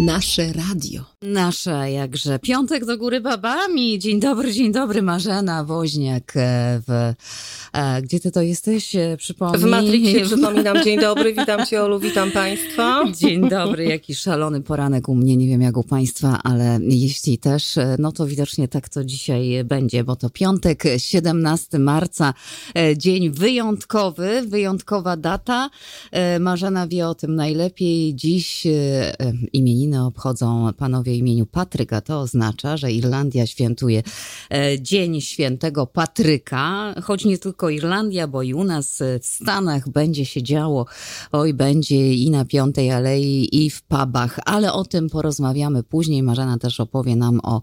Nasze radio. Nasze jakże. Piątek do góry babami. Dzień dobry, dzień dobry. Marzena Woźniak e, w... E, gdzie ty to jesteś? E, Przypomnij. W Matrixie przypominam. Dzień dobry, witam cię Olu, witam państwa. Dzień dobry, jaki szalony poranek u mnie. Nie wiem jak u państwa, ale jeśli też, no to widocznie tak to dzisiaj będzie, bo to piątek, 17 marca. Dzień wyjątkowy, wyjątkowa data. Marzena wie o tym najlepiej. Dziś e, imieniny obchodzą panowie imieniu Patryka. To oznacza, że Irlandia świętuje e, Dzień Świętego Patryka, choć nie tylko Irlandia, bo i u nas w Stanach będzie się działo, oj, będzie i na Piątej Alei, i w pubach, ale o tym porozmawiamy później. Marzena też opowie nam o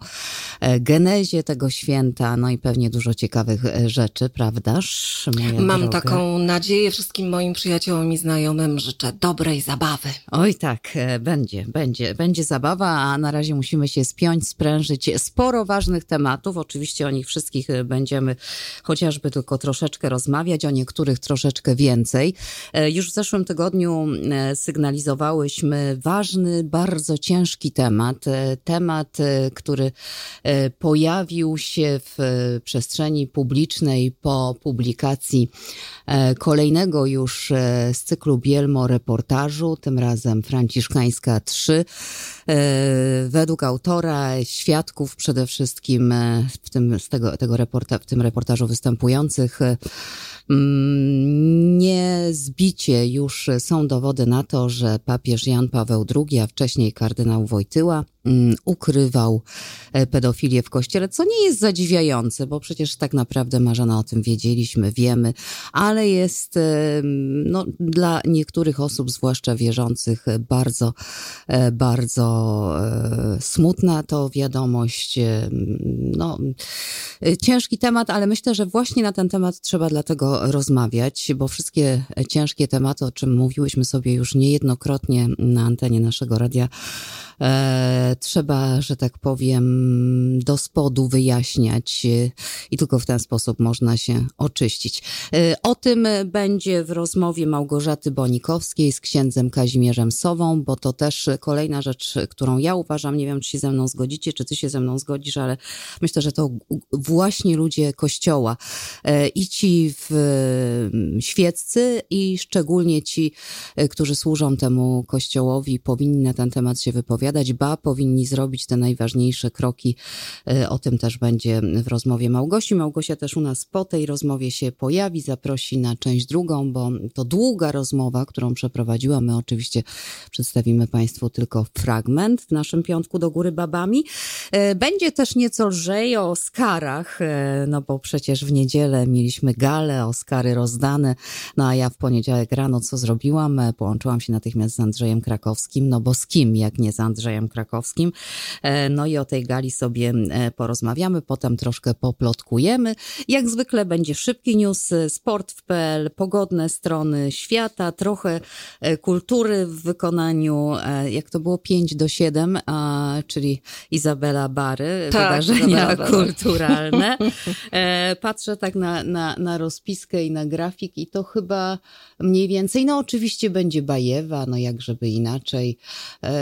e, genezie tego święta, no i pewnie dużo ciekawych e, rzeczy, prawdaż? Moja Mam droga? taką nadzieję wszystkim moim przyjaciołom i znajomym życzę dobrej zabawy. Oj tak, będzie, będzie, będzie zabawa, a na razie musimy się spiąć, sprężyć. Sporo ważnych tematów, oczywiście o nich wszystkich e, będziemy chociażby tylko troszeczkę rozmawiać, o niektórych troszeczkę więcej. E, Już w zeszłym tygodniu e, sygnalizowałyśmy ważny, bardzo ciężki temat. E, Temat, który pojawił się w przestrzeni publicznej po publikacji kolejnego już e, z cyklu Bielmo reportażu, tym razem Franciszkańska 3. E, Według autora, świadków przede wszystkim e, w tym, z tego, tego reporta, w tym reportażu występujących, e, mm, niezbicie już są dowody na to, że papież Jan Paweł II, a wcześniej kardynał Wojtyła, ukrywał e, pedofilię w kościele, co nie jest zadziwiające, bo przecież tak naprawdę Marzena o tym wiedzieliśmy, wiemy, ale jest e, no, dla niektórych osób, zwłaszcza wierzących, bardzo, e, bardzo smutna to wiadomość. No, ciężki temat, ale myślę, że właśnie na ten temat trzeba dlatego rozmawiać, bo wszystkie ciężkie tematy, o czym mówiłyśmy sobie już niejednokrotnie na antenie naszego radia, trzeba, że tak powiem, do spodu wyjaśniać e, i tylko w ten sposób można się oczyścić. E, O tym będzie w rozmowie Małgorzaty Bonikowskiej z księdzem Kazimierzem Sową, bo to też kolejna rzecz, którą ja uważam, nie wiem, czy się ze mną zgodzicie, czy ty się ze mną zgodzisz, ale myślę, że to właśnie ludzie Kościoła e, i ci w mm, świeccy i szczególnie ci, którzy służą temu Kościołowi, powinni na ten temat się wypowiadać, ba, powinni zrobić te najważniejsze kroki. E, O tym też będzie w rozmowie Małgosi. Małgosia też u nas po tej rozmowie się pojawi, zaprosi na część drugą, bo to długa rozmowa, którą przeprowadziła. My oczywiście przedstawimy Państwu tylko fragment w naszym piątku do góry babami. E, Będzie też nieco lżej o Oscarach, e, no bo przecież w niedzielę mieliśmy galę, Oscary rozdane, no a ja w poniedziałek rano co zrobiłam? Połączyłam się natychmiast z Andrzejem Krakowskim, no bo z kim, jak nie z Andrzejem Krakowskim. E, No i o tej gali sobie e, porozmawiamy, potem troszkę poplotkujemy. Jak zwykle będzie szybki news, e, sport w PL, pogodne strony świata, trochę kultury w wykonaniu, jak to było, 5 do 7, a, czyli Izabela Bary, Tak, wydarzenia Izabela kulturalne. Patrzę tak na, na, na rozpiskę i na grafik i to chyba mniej więcej, no oczywiście będzie Bajewa, no jak żeby inaczej.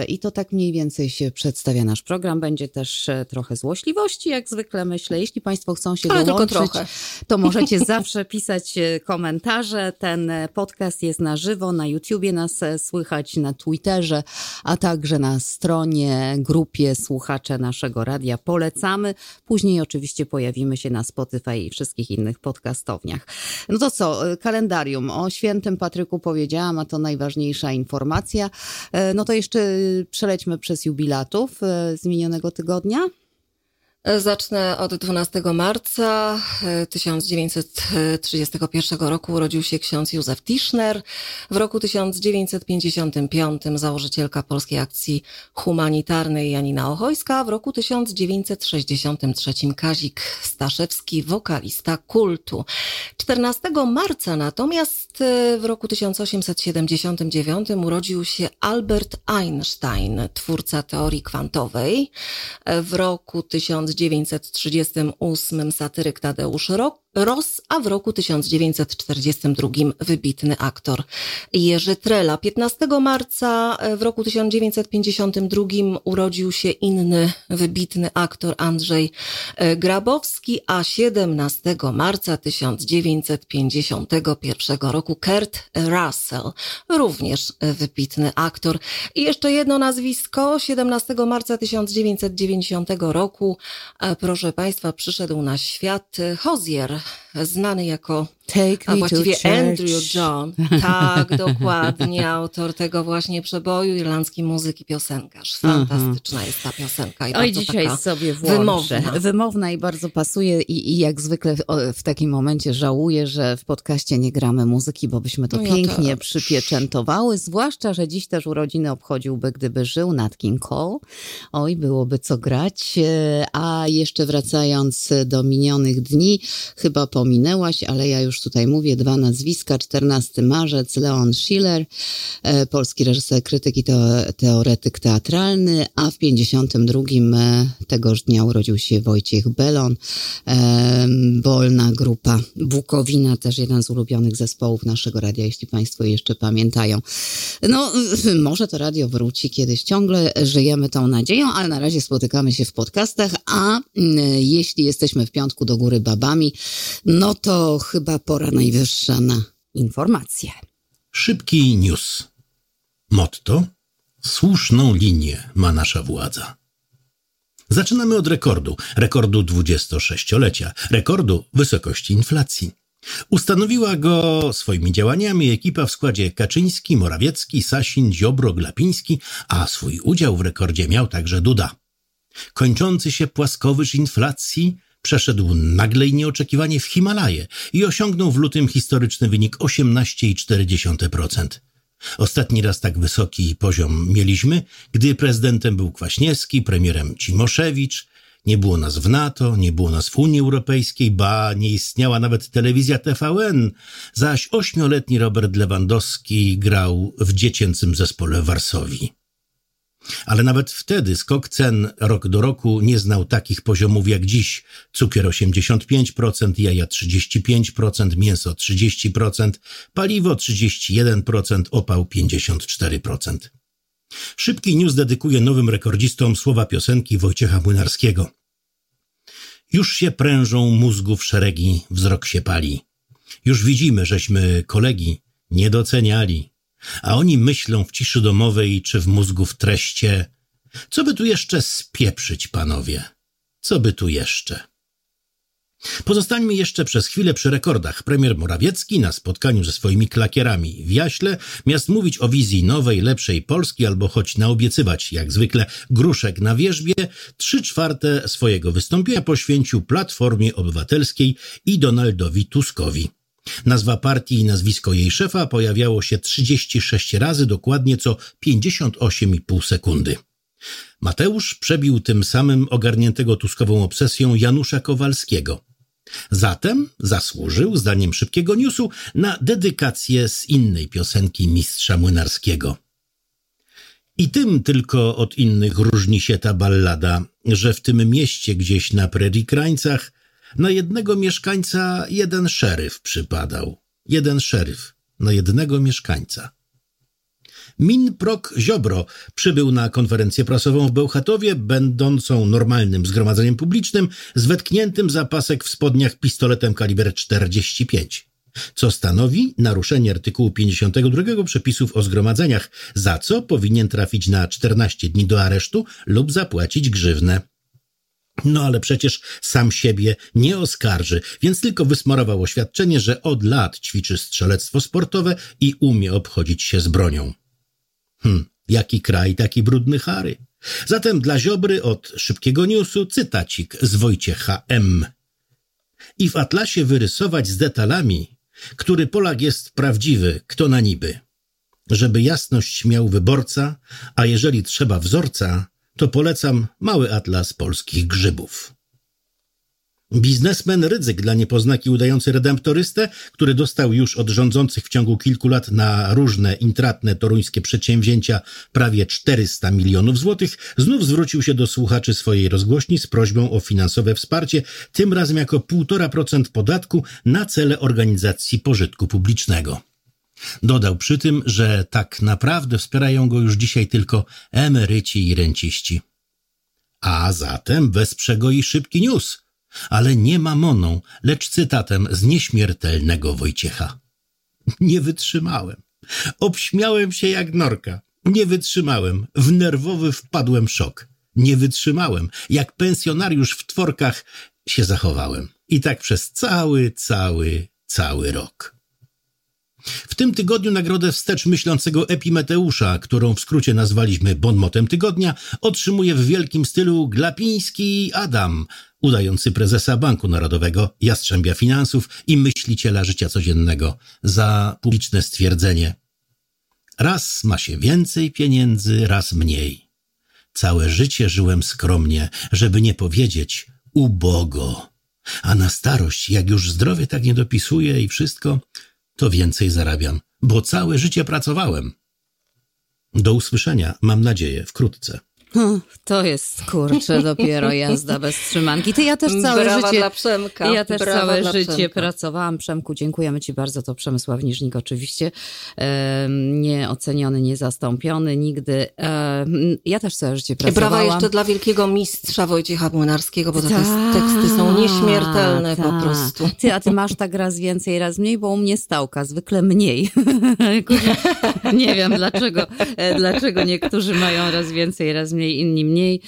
I to tak mniej więcej się przedstawia nasz program. Będzie też e, trochę złośliwości, jak zwykle myślę. Jeśli Państwo chcą się Ale dołączyć, to możecie zawsze pisać e, komentarze. Ten e, podcast jest na żywo, na YouTubie nas słychać, na Twitterze, a także na stronie, grupie słuchacze naszego radia. Polecamy. Później oczywiście pojawimy się na Spotify i wszystkich innych podcastowniach. No to co, kalendarium. O świętym Patryku powiedziałam, a to najważniejsza informacja. No to jeszcze przelećmy przez jubilatów e, z minionego tygodnia. Zacznę od 12 marca e, 1931 roku urodził się ksiądz Józef Tischner. W roku 1955 założycielka Polskiej Akcji Humanitarnej Janina Ochojska. W roku 1963 Kazik Staszewski, wokalista kultu. 14 marca natomiast e, w roku 1879 urodził się Albert Einstein, twórca teorii kwantowej. E, W roku 1938 satyryk Tadeusz Ro- Ross, a w roku 1942 wybitny aktor Jerzy Trela. 15 marca w roku 1952 urodził się inny wybitny aktor Andrzej Grabowski, a 17 marca 1951 roku Kurt Russell, również wybitny aktor. I jeszcze jedno nazwisko, 17 marca 1990 roku, proszę Państwa, przyszedł na świat Hozier, znany jako Take a właściwie to Andrew John. Tak, dokładnie, autor tego właśnie przeboju irlandzkiej muzyki, piosenkarz. Fantastyczna jest ta piosenka i Oj, dzisiaj sobie włączę. wymowna. Wymowna i bardzo pasuje i, i jak zwykle w, w takim momencie żałuję, że w podcaście nie gramy muzyki, bo byśmy to No ja pięknie też. przypieczętowały, zwłaszcza, że dziś też urodziny obchodziłby, gdyby żył Nat King Cole. Oj, byłoby co grać. E, A jeszcze wracając do minionych dni, chyba pominęłaś, ale ja już tutaj mówię, dwa nazwiska, 14 marzec, Leon Schiller, e, polski reżyser, krytyk i teo- teoretyk teatralny, a w 52 e, tegoż dnia urodził się Wojciech Belon, e, Bolna grupa Bukowina, też jeden z ulubionych zespołów naszego radia, jeśli Państwo jeszcze pamiętają. No, może to radio wróci kiedyś, ciągle żyjemy tą nadzieją, ale na razie spotykamy się w podcastach, a mm, jeśli jesteśmy w piątku do góry babami, no to chyba pora najwyższa na informacje. Szybki news. Motto: słuszną linię ma nasza władza. Zaczynamy od rekordu, rekordu 26-lecia, rekordu wysokości inflacji. Ustanowiła go swoimi działaniami ekipa w składzie Kaczyński, Morawiecki, Sasin, Ziobro, Glapiński, a swój udział w rekordzie miał także Duda. Kończący się płaskowyż inflacji przeszedł nagle i nieoczekiwanie w Himalaje i osiągnął w lutym historyczny wynik 18,4%. Ostatni raz tak wysoki poziom mieliśmy, gdy prezydentem był Kwaśniewski, premierem Cimoszewicz, nie było nas w NATO, nie było nas w Unii Europejskiej, ba, nie istniała nawet telewizja TVN, zaś ośmioletni Robert Lewandowski grał w dziecięcym zespole Warsowii. Ale nawet wtedy skok cen rok do roku nie znał takich poziomów jak dziś. Cukier 85%, jaja 35%, mięso 30%, paliwo 31%, opał 54%. Szybki news dedykuje nowym rekordzistom słowa piosenki Wojciecha Młynarskiego. Już się prężą mózgów szeregi, wzrok się pali. Już widzimy, żeśmy kolegi nie doceniali, a oni myślą w ciszy domowej czy w mózgu w treście, co by tu jeszcze spieprzyć, panowie? Co by tu jeszcze? Pozostańmy jeszcze przez chwilę przy rekordach. Premier Morawiecki na spotkaniu ze swoimi klakierami w Jaśle, miast mówić o wizji nowej, lepszej Polski albo choć naobiecywać, jak zwykle, gruszek na wierzbie, trzy czwarte swojego wystąpienia poświęcił Platformie Obywatelskiej i Donaldowi Tuskowi. Nazwa partii i nazwisko jej szefa pojawiało się 36 razy, dokładnie co 58,5 sekundy. Mateusz przebił tym samym ogarniętego tuskową obsesją Janusza Kowalskiego. Zatem zasłużył, zdaniem szybkiego newsu, na dedykację z innej piosenki mistrza młynarskiego. I tym tylko od innych różni się ta ballada, że w tym mieście gdzieś na Prairie Krańcach na jednego mieszkańca jeden szeryf przypadał. Jeden szeryf na jednego mieszkańca. Min Prok Ziobro przybył na konferencję prasową w Bełchatowie, będącą normalnym zgromadzeniem publicznym, z wetkniętym zapasek w spodniach pistoletem kaliber 45, co stanowi naruszenie artykułu 52 przepisów o zgromadzeniach, za co powinien trafić na 14 dni do aresztu lub zapłacić grzywnę. No ale przecież sam siebie nie oskarży, więc tylko wysmarował oświadczenie, że od lat ćwiczy strzelectwo sportowe i umie obchodzić się z bronią. Hm, jaki kraj, taki brudny Harry. Zatem dla Ziobry od szybkiego newsu cytacik z Wojciecha M. I w atlasie wyrysować z detalami, który Polak jest prawdziwy, kto na niby. Żeby jasność miał wyborca, a jeżeli trzeba wzorca, to polecam mały atlas polskich grzybów. Biznesmen ryzyk dla niepoznaki udający redemptorystę, który dostał już od rządzących w ciągu kilku lat na różne intratne toruńskie przedsięwzięcia prawie 400 milionów złotych, znów zwrócił się do słuchaczy swojej rozgłośni z prośbą o finansowe wsparcie, tym razem jako 1,5% podatku na cele organizacji pożytku publicznego. Dodał przy tym, że tak naprawdę wspierają go już dzisiaj tylko emeryci i renciści. A zatem wesprze go i szybki news – ale nie mamoną, lecz cytatem z nieśmiertelnego Wojciecha. Nie wytrzymałem. Obśmiałem się jak norka. Nie wytrzymałem. W nerwowy wpadłem szok. Nie wytrzymałem. Jak pensjonariusz w tworkach się zachowałem. I tak przez cały, cały, cały rok. W tym tygodniu nagrodę wstecz myślącego Epimeteusza, którą w skrócie nazwaliśmy bonmotem tygodnia, otrzymuje w wielkim stylu Glapiński Adam, udający prezesa Banku Narodowego, jastrzębia finansów i myśliciela życia codziennego za publiczne stwierdzenie. Raz ma się więcej pieniędzy, raz mniej. Całe życie żyłem skromnie, żeby nie powiedzieć ubogo. A na starość, jak już zdrowie tak nie dopisuje i wszystko, to więcej zarabiam, bo całe życie pracowałem. Do usłyszenia, mam nadzieję, wkrótce. Hm, to jest kurczę dopiero jazda bez trzymanki. Ty ja też całe Brawa życie. dla Przemka. Ja też Brawa całe życie Przemka. pracowałam. Przemku, dziękujemy Ci bardzo. To Przemysław Niżnik oczywiście. Em, Nieoceniony, niezastąpiony nigdy. Em, Ja też całe życie pracowałam. brawa jeszcze dla wielkiego mistrza Wojciecha Młynarskiego, bo to te Tak, teksty są nieśmiertelne po tak. prostu. Ty, a ty masz tak raz więcej, raz mniej, bo u mnie stałka, zwykle mniej. nie wiem dlaczego, e, dlaczego niektórzy mają raz więcej, raz mniej, inni mniej.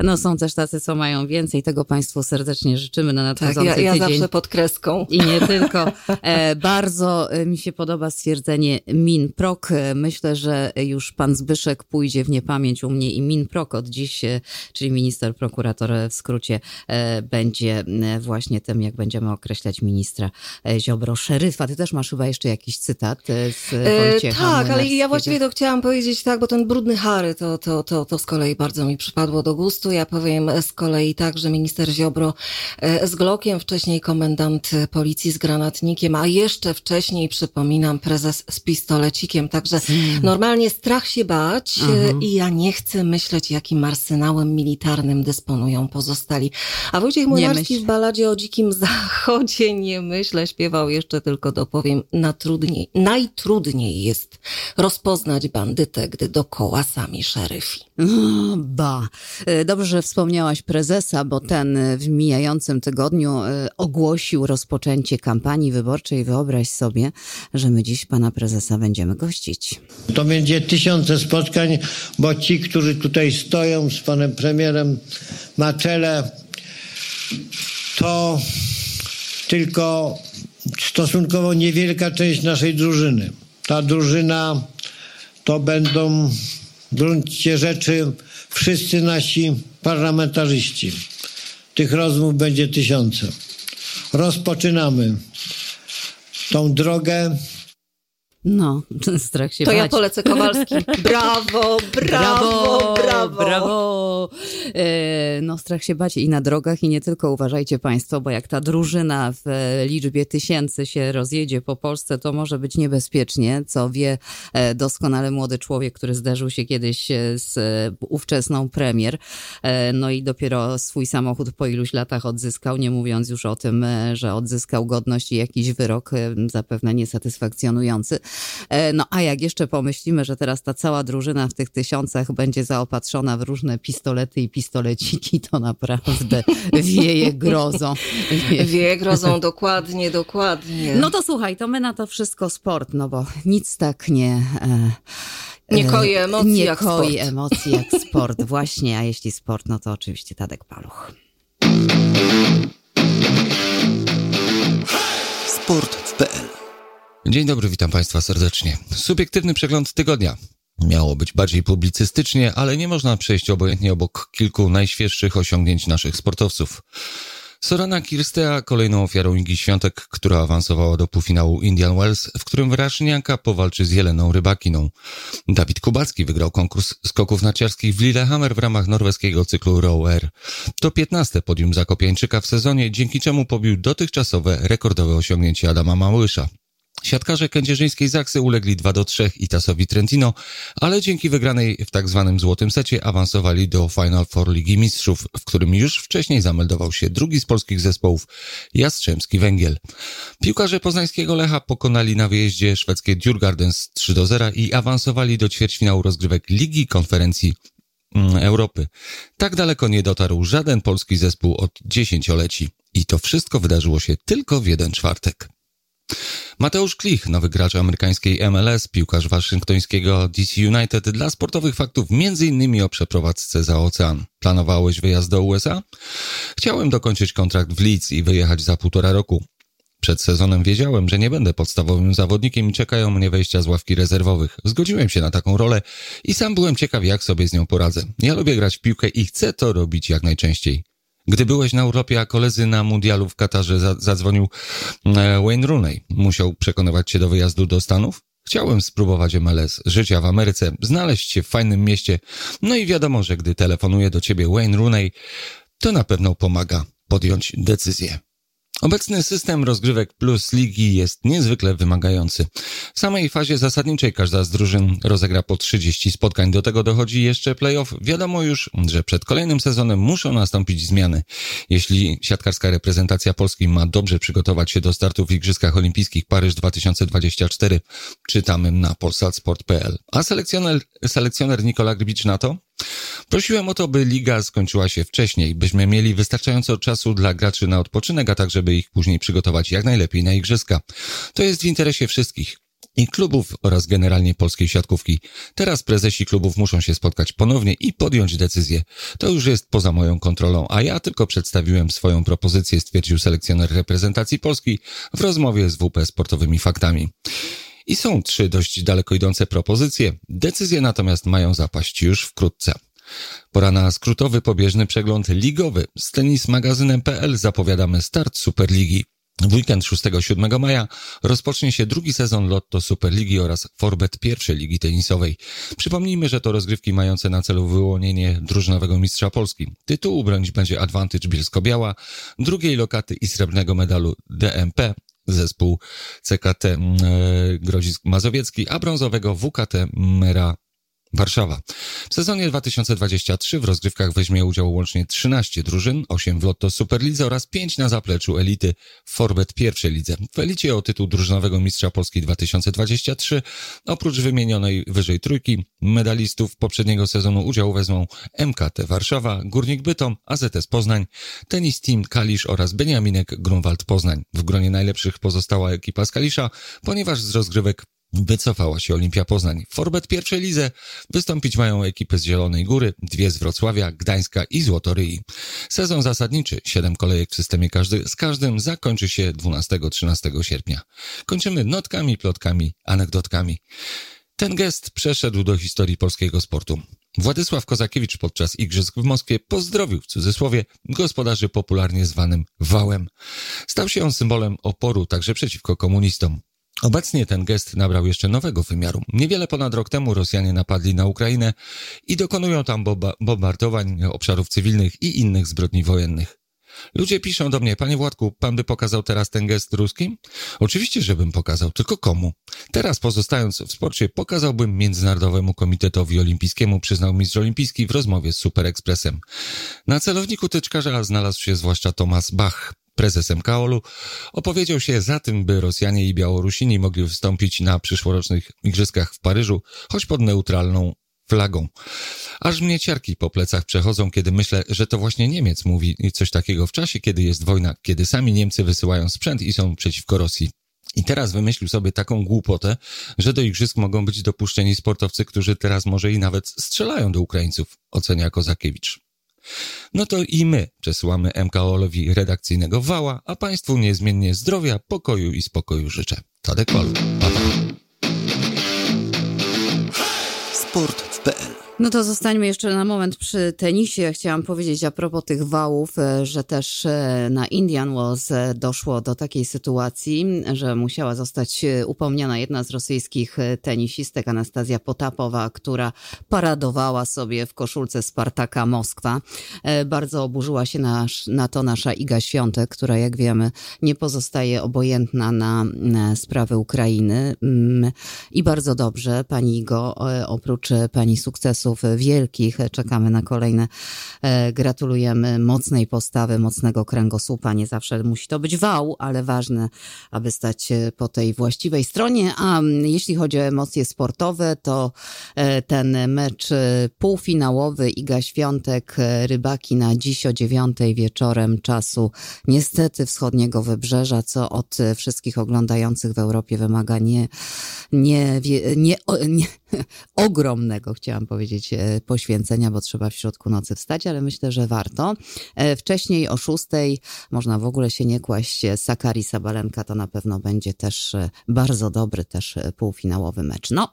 No są też tacy, co mają więcej. Tego Państwu serdecznie życzymy na Tak, nadchodzący ja, ja tydzień. zawsze pod kreską. I nie tylko. E, bardzo e, mi się podoba stwierdzenie Minprok. E, Myślę, że już pan Zbyszek pójdzie w niepamięć u mnie i Minprok od dziś, e, czyli minister prokurator w skrócie, e, będzie e, właśnie tym, jak będziemy określać ministra e, Ziobro szeryfa. Ty też masz chyba jeszcze jakiś cytat e, z E, Wojciecha tak, ale ja właściwie to chciałam powiedzieć tak, bo ten brudny Harry to, to, to, to z kolei bardzo mi przypadło do gustu. Ja powiem z kolei tak, że minister Ziobro e, z Glokiem, wcześniej komendant policji z granatnikiem, a jeszcze wcześniej, przypominam, prezes z pistolecikiem. Także normalnie strach się bać e, i ja nie chcę myśleć, jakim arsenałem militarnym dysponują pozostali. A Wojciech Młynarski w baladzie o dzikim zachodzie nie myślę, śpiewał jeszcze tylko dopowiem, na trudniej, najtrudniej jest rozpoznać bandytę, gdy dokoła sami szeryfi. Ba. E, Dobrze, że wspomniałaś prezesa, bo ten e, w mijającym tygodniu e, ogłosił rozpoczęcie kampanii wyborczej. Wyobraź sobie, że my dziś pana prezesa będziemy gościć. To będzie tysiące spotkań, bo ci, którzy tutaj stoją z panem premierem na czele, to tylko stosunkowo niewielka część naszej drużyny. Ta drużyna to będą w gruncie rzeczy wszyscy nasi parlamentarzyści. Tych rozmów będzie tysiące. Rozpoczynamy tą drogę. No, strach się To bać. ja polecę Kowalski. Brawo, brawo, brawo. brawo. E, No, strach się bać i na drogach, i nie tylko. Uważajcie Państwo, bo jak ta drużyna w liczbie tysięcy się rozjedzie po Polsce, to może być niebezpiecznie, co wie e, doskonale młody człowiek, który zderzył się kiedyś e, z ówczesną premier. No i dopiero swój samochód po iluś latach odzyskał, nie mówiąc już o tym, że odzyskał godność i jakiś wyrok zapewne niesatysfakcjonujący. E, No a jak jeszcze pomyślimy, że teraz ta cała drużyna w tych tysiącach będzie zaopatrzona w różne pistolety i pistoleciki, to naprawdę wieje grozą. Wie grozą, dokładnie, dokładnie. No to słuchaj, to my na to wszystko sport, no bo nic tak nie... E, Nie koi emocji nie jak koi sport. emocji jak sport, właśnie, a jeśli sport, no to oczywiście Tadek Paluch. Sport w PL. Dzień dobry, witam Państwa serdecznie. Subiektywny przegląd tygodnia. Miało być bardziej publicystycznie, ale nie można przejść obojętnie obok kilku najświeższych osiągnięć naszych sportowców. Sorana Kirstea kolejną ofiarą Igi Świątek, która awansowała do półfinału Indian Wells, w którym Wrasznianka powalczy z Jeleną Rybakiną. Dawid Kubacki wygrał konkurs skoków narciarskich w Lillehammer w ramach norweskiego cyklu Row Air. To 15 podium Zakopiańczyka w sezonie, dzięki czemu pobił dotychczasowe rekordowe osiągnięcie Adama Małysza. Siatkarze kędzierzyńskiej Zaksy ulegli 2 do 3 Itasowi Trentino, ale dzięki wygranej w tak zwanym złotym secie awansowali do Final Four Ligi Mistrzów, w którym już wcześniej zameldował się drugi z polskich zespołów Jastrzębski Węgiel. Piłkarze poznańskiego Lecha pokonali na wyjeździe szwedzkie Djurgardens 3 do 0 i awansowali do ćwierćfinału rozgrywek Ligi Konferencji mm, Europy. Tak daleko nie dotarł żaden polski zespół od dziesięcioleci. I to wszystko wydarzyło się tylko w jeden czwartek. Mateusz Klich, nowy gracz amerykańskiej MLS, piłkarz waszyngtońskiego DC United dla sportowych faktów m.in. o przeprowadzce za ocean. Planowałeś wyjazd do USA? Chciałem dokończyć kontrakt w Leeds i wyjechać za półtora roku. Przed sezonem wiedziałem, że nie będę podstawowym zawodnikiem i czekają mnie wejścia z ławki rezerwowych. Zgodziłem się na taką rolę i sam byłem ciekaw, jak sobie z nią poradzę. Ja lubię grać w piłkę i chcę to robić jak najczęściej. Gdy byłeś na urlopie, a koledzy na mundialu w Katarze za zadzwonił e, Wayne Rooney, musiał przekonywać cię do wyjazdu do Stanów? Chciałem spróbować MLS, życia w Ameryce, znaleźć się w fajnym mieście. No i wiadomo, że gdy telefonuje do ciebie Wayne Rooney, to na pewno pomaga podjąć decyzję. Obecny system rozgrywek plus ligi jest niezwykle wymagający. W samej fazie zasadniczej każda z drużyn rozegra po 30 spotkań. Do tego dochodzi jeszcze playoff. Wiadomo już, że przed kolejnym sezonem muszą nastąpić zmiany. Jeśli siatkarska reprezentacja Polski ma dobrze przygotować się do startu w Igrzyskach Olimpijskich Paryż 2024, czytamy na polsatsport.pl. A selekcjoner, selekcjoner Nikola Grbicz na to? Prosiłem o to, by liga skończyła się wcześniej, byśmy mieli wystarczająco czasu dla graczy na odpoczynek, a także by ich później przygotować jak najlepiej na igrzyska. To jest w interesie wszystkich i klubów oraz generalnie polskiej siatkówki. Teraz prezesi klubów muszą się spotkać ponownie i podjąć decyzję. To już jest poza moją kontrolą, a ja tylko przedstawiłem swoją propozycję, stwierdził selekcjoner reprezentacji Polski w rozmowie z WP Sportowymi Faktami. I są trzy dość daleko idące propozycje. Decyzje natomiast mają zapaść już wkrótce. Pora na skrótowy pobieżny przegląd ligowy. Z tenismagazynem.pl zapowiadamy start Superligi. W weekend 6-7 maja rozpocznie się drugi sezon Lotto Superligi oraz Forbet pierwszej ligi tenisowej. Przypomnijmy, że to rozgrywki mające na celu wyłonienie drużynowego mistrza Polski. Tytuł bronić będzie Advantage Bielsko-Biała, drugiej lokaty i srebrnego medalu DMP zespół CKT mm, e, Grodzisk Mazowiecki, a brązowego WKT Mera Warszawa. W sezonie 2023 w rozgrywkach weźmie udział łącznie 13 drużyn, 8 w Lotto Superlidze oraz 5 na zapleczu elity w Forbet pierwszej lidze. W elicie o tytuł drużynowego mistrza Polski 2023 oprócz wymienionej wyżej trójki medalistów poprzedniego sezonu udział wezmą MKT Warszawa, Górnik Bytom, AZS Poznań, Tenis Team Kalisz oraz Beniaminek Grunwald Poznań. W gronie najlepszych pozostała ekipa z Kalisza, ponieważ z rozgrywek Wycofała się Olimpia Poznań. Forbet pierwszej lidze wystąpić mają ekipy z Zielonej Góry, dwie z Wrocławia, Gdańska i Złotoryi. Sezon zasadniczy, siedem kolejek w systemie każdy, z każdym zakończy się 12-13 sierpnia. Kończymy notkami, plotkami, anegdotkami. Ten gest przeszedł do historii polskiego sportu. Władysław Kozakiewicz podczas Igrzysk w Moskwie pozdrowił w cudzysłowie gospodarzy popularnie zwanym wałem. Stał się on symbolem oporu także przeciwko komunistom. Obecnie ten gest nabrał jeszcze nowego wymiaru. Niewiele ponad rok temu Rosjanie napadli na Ukrainę i dokonują tam bombardowań obszarów cywilnych i innych zbrodni wojennych. Ludzie piszą do mnie, panie Władku, pan by pokazał teraz ten gest ruskim? Oczywiście, żebym pokazał, tylko komu? Teraz pozostając w sporcie, pokazałbym Międzynarodowemu Komitetowi Olimpijskiemu, przyznał mistrz olimpijski w rozmowie z Super Expressem. Na celowniku tyczkarza znalazł się zwłaszcza Thomas Bach, prezes MKOL-u, opowiedział się za tym, by Rosjanie i Białorusini mogli wystąpić na przyszłorocznych igrzyskach w Paryżu, choć pod neutralną flagą. Aż mnie ciarki po plecach przechodzą, kiedy myślę, że to właśnie Niemiec mówi coś takiego w czasie, kiedy jest wojna, kiedy sami Niemcy wysyłają sprzęt i są przeciwko Rosji. I teraz wymyślił sobie taką głupotę, że do igrzysk mogą być dopuszczeni sportowcy, którzy teraz może i nawet strzelają do Ukraińców, ocenia Kozakiewicz. No to i my przesyłamy MKOL-owi redakcyjnego wała, a Państwu niezmiennie zdrowia, pokoju i spokoju życzę. Tadek Wal. Sport w PL. No to zostańmy jeszcze na moment przy tenisie. Chciałam powiedzieć a propos tych wałów, e, że też e, na Indian Wells e, doszło do takiej sytuacji, że musiała zostać upomniana jedna z rosyjskich tenisistek, Anastazja Potapowa, która paradowała sobie w koszulce Spartaka Moskwa. Bardzo oburzyła się na, na to nasza Iga Świątek, która jak wiemy nie pozostaje obojętna na, na sprawy Ukrainy. Mm, I bardzo dobrze, pani Igo, oprócz pani sukcesu wielkich. Czekamy na kolejne. E, gratulujemy mocnej postawy, mocnego kręgosłupa. Nie zawsze musi to być wał, ale ważne, aby stać po tej właściwej stronie. A jeśli chodzi o emocje sportowe, to e, ten mecz półfinałowy Iga Świątek, Rybaki na dziś o dziewiątej wieczorem czasu niestety wschodniego wybrzeża, co od wszystkich oglądających w Europie wymaga nie, nie, nie, nie, ogromnego, chciałam powiedzieć, e, poświęcenia, bo trzeba w środku nocy wstać, ale myślę, że warto. E, wcześniej o szóstej można w ogóle się nie kłaść. Sakari Sabalenka to na pewno będzie też e, bardzo dobry, też półfinałowy mecz. No,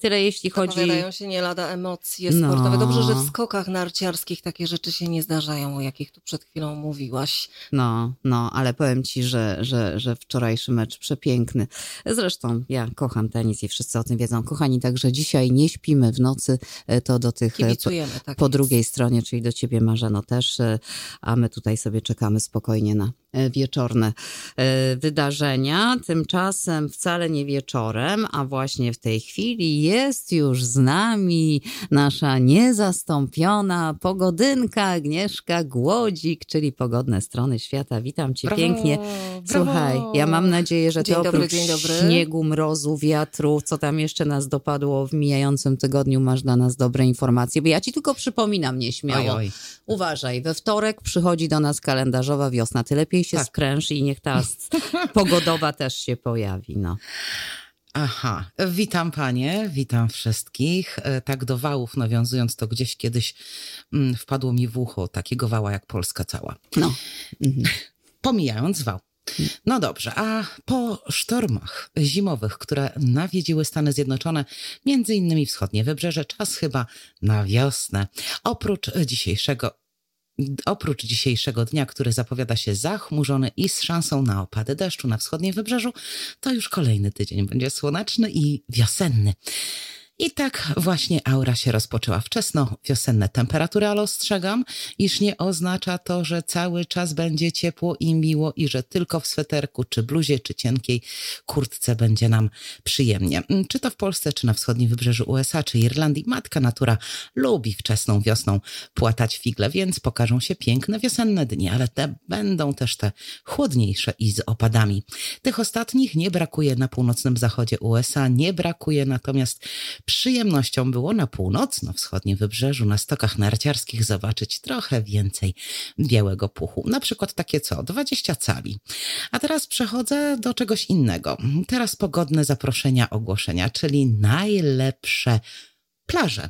tyle jeśli chodzi... Powiadają się nie lada emocje sportowe. No. Dobrze, że w skokach narciarskich takie rzeczy się nie zdarzają, o jakich tu przed chwilą mówiłaś. No, no, ale powiem ci, że, że, że wczorajszy mecz przepiękny. Zresztą ja kocham tenis i wszyscy o tym wiedzą. Kochani, także dzisiaj nie śpimy w nocy, e, to do tych e, po, tak po drugiej stronie, czyli do ciebie Marzeno też, e, a my tutaj sobie czekamy spokojnie na wieczorne wydarzenia. Tymczasem wcale nie wieczorem, a właśnie w tej chwili jest już z nami nasza niezastąpiona pogodynka Agnieszka Głodzik, czyli pogodne strony świata. Witam cię brawo, pięknie. Słuchaj, brawo. ja mam nadzieję, że dzień to dobry, oprócz śniegu, mrozu, wiatru, co tam jeszcze nas dopadło w mijającym tygodniu, masz dla nas dobre informacje, bo ja ci tylko przypominam nieśmiało. Oj, oj. Uważaj, we wtorek przychodzi do nas kalendarzowa wiosna. Ty lepiej się tak. spręż i niech ta pogodowa też się pojawi. No. Aha, witam panie, witam wszystkich. E, tak do wałów nawiązując, to gdzieś kiedyś mm, wpadło mi w ucho takiego wała jak Polska cała. No. Mhm. Pomijając wał. No dobrze, a po sztormach zimowych, które nawiedziły Stany Zjednoczone, między innymi wschodnie wybrzeże, czas chyba na wiosnę. Oprócz dzisiejszego Oprócz dzisiejszego dnia, który zapowiada się zachmurzony i z szansą na opady deszczu na wschodnim wybrzeżu, to już kolejny tydzień będzie słoneczny i wiosenny. I tak właśnie aura się rozpoczęła wczesno. Wiosenne temperatury, ale ostrzegam, iż nie oznacza to, że cały czas będzie ciepło i miło i że tylko w sweterku, czy bluzie, czy cienkiej kurtce będzie nam przyjemnie. Czy to w Polsce, czy na wschodnim wybrzeżu USA, czy Irlandii, matka natura lubi wczesną wiosną płatać figle, więc pokażą się piękne wiosenne dni, ale te będą też te chłodniejsze i z opadami. Tych ostatnich nie brakuje na północnym zachodzie USA, nie brakuje natomiast Przyjemnością było na północno-wschodnim wybrzeżu, na stokach narciarskich zobaczyć trochę więcej białego puchu. Na przykład takie co? 20 cali. A teraz przechodzę do czegoś innego. Teraz pogodne zaproszenia, ogłoszenia, czyli najlepsze plaże.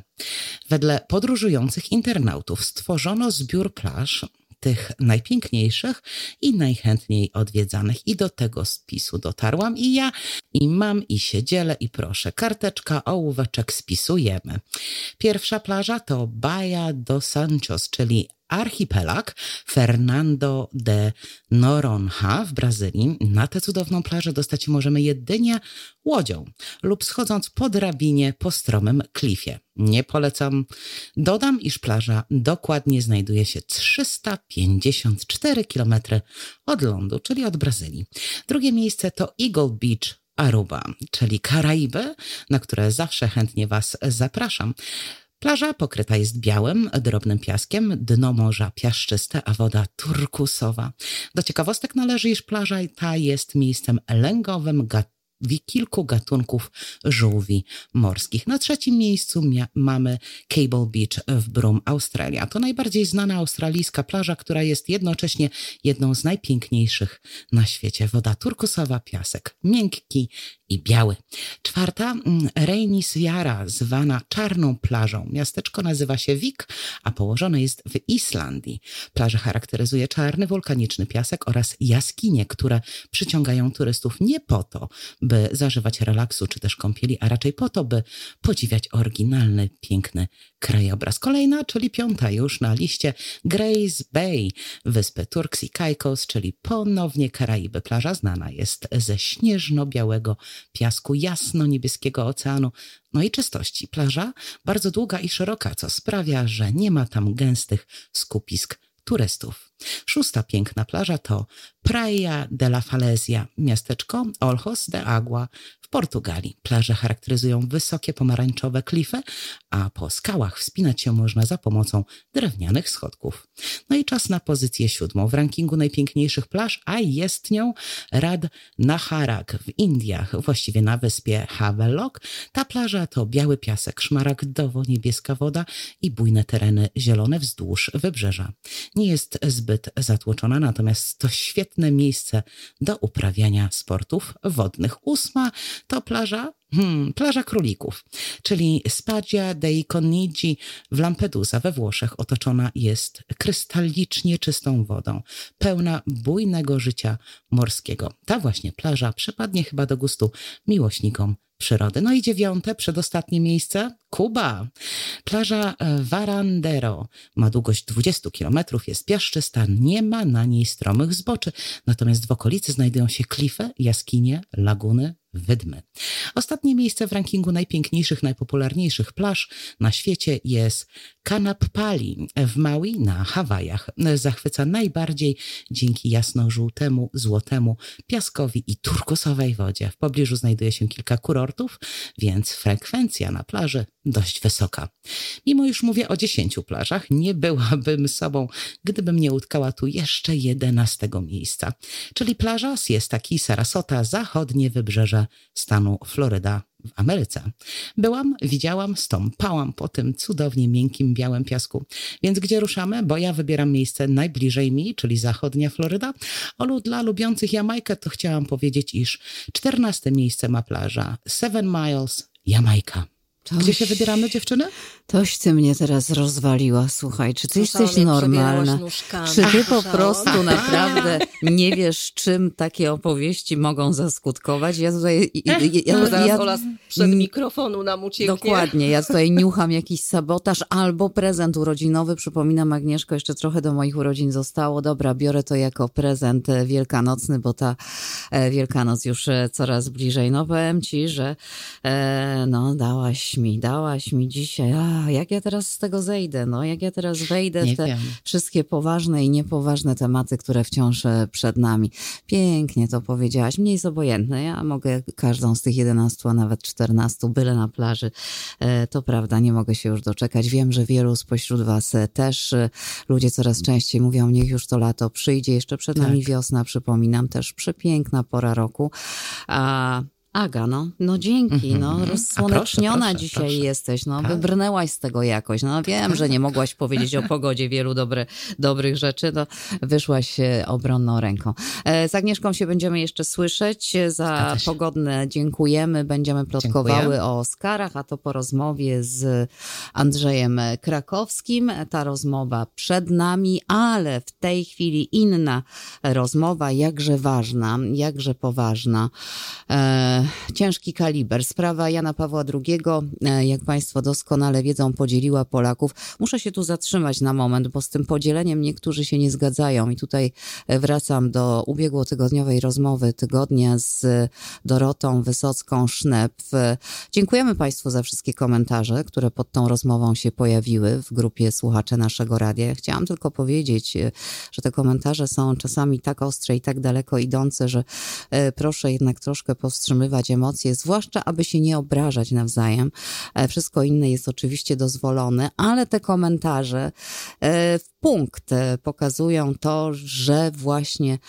Wedle podróżujących internautów stworzono zbiór plaż tych najpiękniejszych i najchętniej odwiedzanych. I do tego spisu dotarłam i ja, i mam, i się dzielę, i proszę, karteczka, ołóweczek, spisujemy. Pierwsza plaża to Baja do Sanchos, czyli archipelag Fernando de Noronha w Brazylii. Na tę cudowną plażę dostać możemy jedynie łodzią lub schodząc po drabinie po stromym klifie. Nie polecam. Dodam, iż plaża dokładnie znajduje się 354 km od lądu, czyli od Brazylii. Drugie miejsce to Eagle Beach Aruba, czyli Karaiby, na które zawsze chętnie Was zapraszam. Plaża pokryta jest białym, drobnym piaskiem, dno morza piaszczyste, a woda turkusowa. Do ciekawostek należy, iż plaża ta jest miejscem lęgowym, kilku gatunków żółwi morskich. Na trzecim miejscu mamy Cable Beach w Broome, Australia. To najbardziej znana australijska plaża, która jest jednocześnie jedną z najpiękniejszych na świecie. Woda turkusowa, piasek miękki i biały. Czwarta, mm, Reinis Viara, zwana Czarną Plażą. Miasteczko nazywa się Vik, a położone jest w Islandii. Plażę charakteryzuje czarny wulkaniczny piasek oraz jaskinie, które przyciągają turystów nie po to, by zażywać relaksu czy też kąpieli, a raczej po to, by podziwiać oryginalny, piękny krajobraz. Kolejna, czyli piąta już na liście, Grace Bay, wyspy Turks i Caicos, czyli ponownie Karaiby. Plaża znana jest ze śnieżno-białego piasku, jasno-niebieskiego oceanu, no i czystości. Plaża bardzo długa i szeroka, co sprawia, że nie ma tam gęstych skupisk turystów. Szósta piękna plaża to Praia de la Falesia, miasteczko Olhos de Agua w Portugalii. Plaże charakteryzują wysokie pomarańczowe klify, a po skałach wspinać się można za pomocą drewnianych schodków. No i czas na pozycję siódmą w rankingu najpiękniejszych plaż, a jest nią Rad Naharak w Indiach, właściwie na wyspie Havelock. Ta plaża to biały piasek, szmaragdowo-niebieska woda i bujne tereny zielone wzdłuż wybrzeża. Nie jest zbyt zatłoczona, natomiast to świetne miejsce do uprawiania sportów wodnych. Ósma to plaża Hmm, plaża królików, czyli Spadia dei Conigi w Lampedusa we Włoszech otoczona jest krystalicznie czystą wodą, pełna bujnego życia morskiego. Ta właśnie plaża przypadnie chyba do gustu miłośnikom przyrody. No i dziewiąte, przedostatnie miejsce, Kuba. Plaża Varandero ma długość 20 km, jest piaszczysta, nie ma na niej stromych zboczy, natomiast w okolicy znajdują się klify, jaskinie, laguny, wydmy. Ostatnie miejsce w rankingu najpiękniejszych, najpopularniejszych plaż na świecie jest Kanap Pali w Maui na Hawajach. Zachwyca najbardziej dzięki jasno-żółtemu, złotemu piaskowi i turkusowej wodzie. W pobliżu znajduje się kilka kurortów, więc frekwencja na plaży dość wysoka. Mimo już mówię o dziesięciu plażach, nie byłabym sobą, gdybym nie utkała tu jeszcze jedenastego miejsca, czyli plaża Siesta Key Sarasota, zachodnie wybrzeże stanu Floryda w Ameryce. Byłam, widziałam, stąpałam po tym cudownie miękkim, białym piasku. Więc gdzie ruszamy? Bo ja wybieram miejsce najbliżej mi, czyli zachodnia Floryda. Olu dla lubiących Jamajkę to chciałam powiedzieć, iż czternaste miejsce ma plaża Seven Miles, Jamajka. Gdzie się wybieramy, dziewczyny? Toś ty mnie teraz rozwaliła, słuchaj, czy ty jesteś normalna? Czy ty po prostu naprawdę nie wiesz, czym takie opowieści mogą zaskutkować? Ja tutaj... Ja, ja, ja, Ola przed mikrofonu nam ucieknie. Dokładnie, ja tutaj niucham jakiś sabotaż albo prezent urodzinowy. Przypominam, Agnieszko, jeszcze trochę do moich urodzin zostało. Dobra, biorę to jako prezent e, wielkanocny, bo ta e, Wielkanoc już e, coraz bliżej. No powiem ci, że no dałaś mi, dałaś mi dzisiaj... A, jak ja teraz z tego zejdę? No, jak ja teraz wejdę w te wiem. wszystkie poważne i niepoważne tematy, które wciąż e, przed nami. Pięknie to powiedziałaś. Mnie jest obojętne. Ja mogę każdą z tych 11, a nawet 14, byle na plaży. E, to prawda, nie mogę się już doczekać. Wiem, że wielu spośród Was e, też ludzie coraz częściej mówią, niech już to lato przyjdzie. Jeszcze przed nami tak. wiosna, przypominam, też przepiękna pora roku. A Aga, no, no dzięki, no, mhm. rozsłoneczniona proszę, proszę, dzisiaj proszę. jesteś, no, tak. wybrnęłaś z tego jakoś, no, wiem, że nie mogłaś powiedzieć o pogodzie wielu dobre, dobrych rzeczy, to wyszłaś e, obronną ręką. E, z Agnieszką się będziemy jeszcze słyszeć, za pogodne dziękujemy, będziemy plotkowały Dziękuję. o Oscarach, a to po rozmowie z Andrzejem Krakowskim, ta rozmowa przed nami, ale w tej chwili inna rozmowa, jakże ważna, jakże poważna, e, ciężki kaliber. Sprawa Jana Pawła II, e, jak Państwo doskonale wiedzą, podzieliła Polaków. Muszę się tu zatrzymać na moment, bo z tym podzieleniem niektórzy się nie zgadzają. I tutaj e, wracam do ubiegłotygodniowej rozmowy tygodnia z Dorotą Wysocką-Sznep. Dziękujemy Państwu za wszystkie komentarze, które pod tą rozmową się pojawiły w grupie słuchacze naszego radia. Chciałam tylko powiedzieć, e, że te komentarze są czasami tak ostre i tak daleko idące, że proszę jednak troszkę powstrzymywać przeżywać emocje, zwłaszcza aby się nie obrażać nawzajem. E, wszystko inne jest oczywiście dozwolone, ale te komentarze e, w punkt e, pokazują to, że właśnie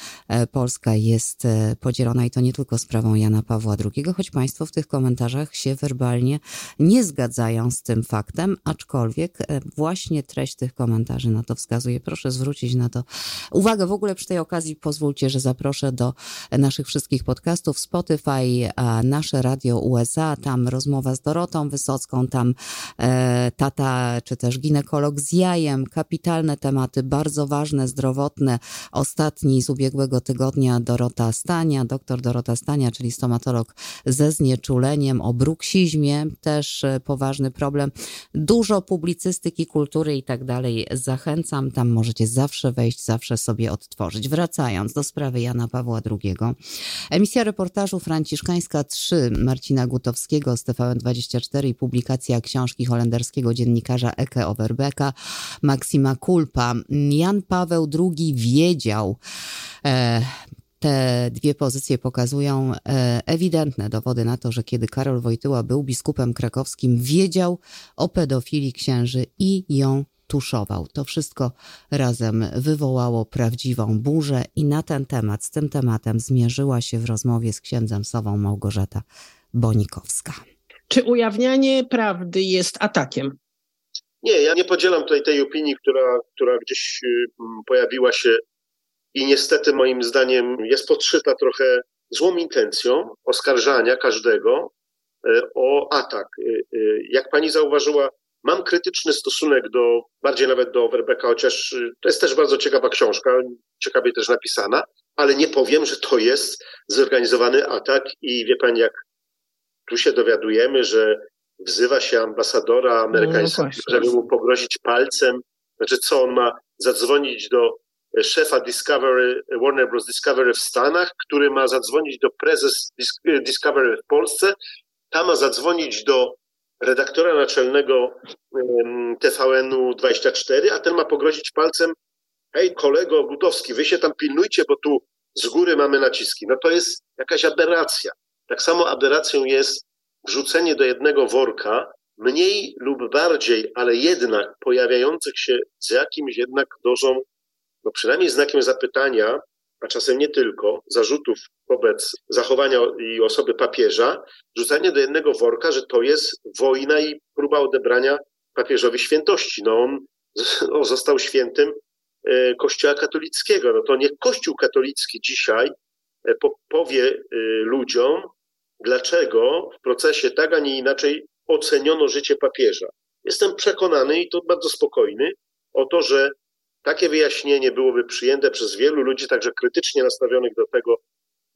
Polska jest podzielona i to nie tylko sprawą Jana Pawła II, choć Państwo w tych komentarzach się werbalnie nie zgadzają z tym faktem, aczkolwiek właśnie treść tych komentarzy na to wskazuje. Proszę zwrócić na to uwagę. W ogóle przy tej okazji pozwólcie, że zaproszę do naszych wszystkich podcastów Spotify, nasze radio USA, tam rozmowa z Dorotą Wysocką, tam e, tata czy też ginekolog z jajem, kapitalne tematy bardzo ważne, zdrowotne. Ostatni z ubiegłego tygodnia Dorota Stania, doktor Dorota Stania, czyli stomatolog ze znieczuleniem o bruksizmie, też e, poważny problem. Dużo publicystyki, kultury i tak dalej. Zachęcam, tam możecie zawsze wejść, zawsze sobie odtworzyć. Wracając do sprawy Jana Pawła II. Emisja reportażu Franciszkańska 3 Marcina Gutowskiego z TVN24 i publikacja książki holenderskiego dziennikarza Eke Overbecka Maksima Jan Paweł II wiedział, e, te dwie pozycje pokazują e, ewidentne dowody na to, że kiedy Karol Wojtyła był biskupem krakowskim, wiedział o pedofilii księży i ją tuszował. To wszystko razem wywołało prawdziwą burzę i na ten temat, z tym tematem zmierzyła się w rozmowie z księdzem Sową Małgorzata Bonikowska. Czy ujawnianie prawdy jest atakiem? Nie, ja nie podzielam tutaj tej opinii, która, która gdzieś y, pojawiła się i niestety moim zdaniem jest podszyta trochę złą intencją oskarżania każdego y, o atak. Y, jak pani zauważyła, mam krytyczny stosunek do, bardziej nawet do Overbecka, chociaż to jest też bardzo ciekawa książka, ciekawie też napisana, ale nie powiem, że to jest zorganizowany atak i wie pani, jak tu się dowiadujemy, że wzywa się ambasadora amerykańskiego, no żeby mu pogrozić palcem. Znaczy, co on ma zadzwonić do szefa Discovery, Warner Bros. Discovery w Stanach, który ma zadzwonić do prezes Discovery w Polsce, ta ma zadzwonić do redaktora naczelnego TVN-u 24, a ten ma pogrozić palcem hej kolego Gutowski, wy się tam pilnujcie, bo tu z góry mamy naciski. No to jest jakaś aberracja. Tak samo aberracją jest wrzucenie do jednego worka mniej lub bardziej, ale jednak pojawiających się z jakimś jednak dozą, no przynajmniej znakiem zapytania, a czasem nie tylko, zarzutów wobec zachowania i osoby papieża, wrzucanie do jednego worka, że to jest wojna i próba odebrania papieżowi świętości. No on, on został świętym e, Kościoła katolickiego. No to nie Kościół katolicki dzisiaj e, powie e, ludziom, dlaczego w procesie tak, a nie inaczej oceniono życie papieża. Jestem przekonany i to bardzo spokojny o to, że takie wyjaśnienie byłoby przyjęte przez wielu ludzi, także krytycznie nastawionych do tego,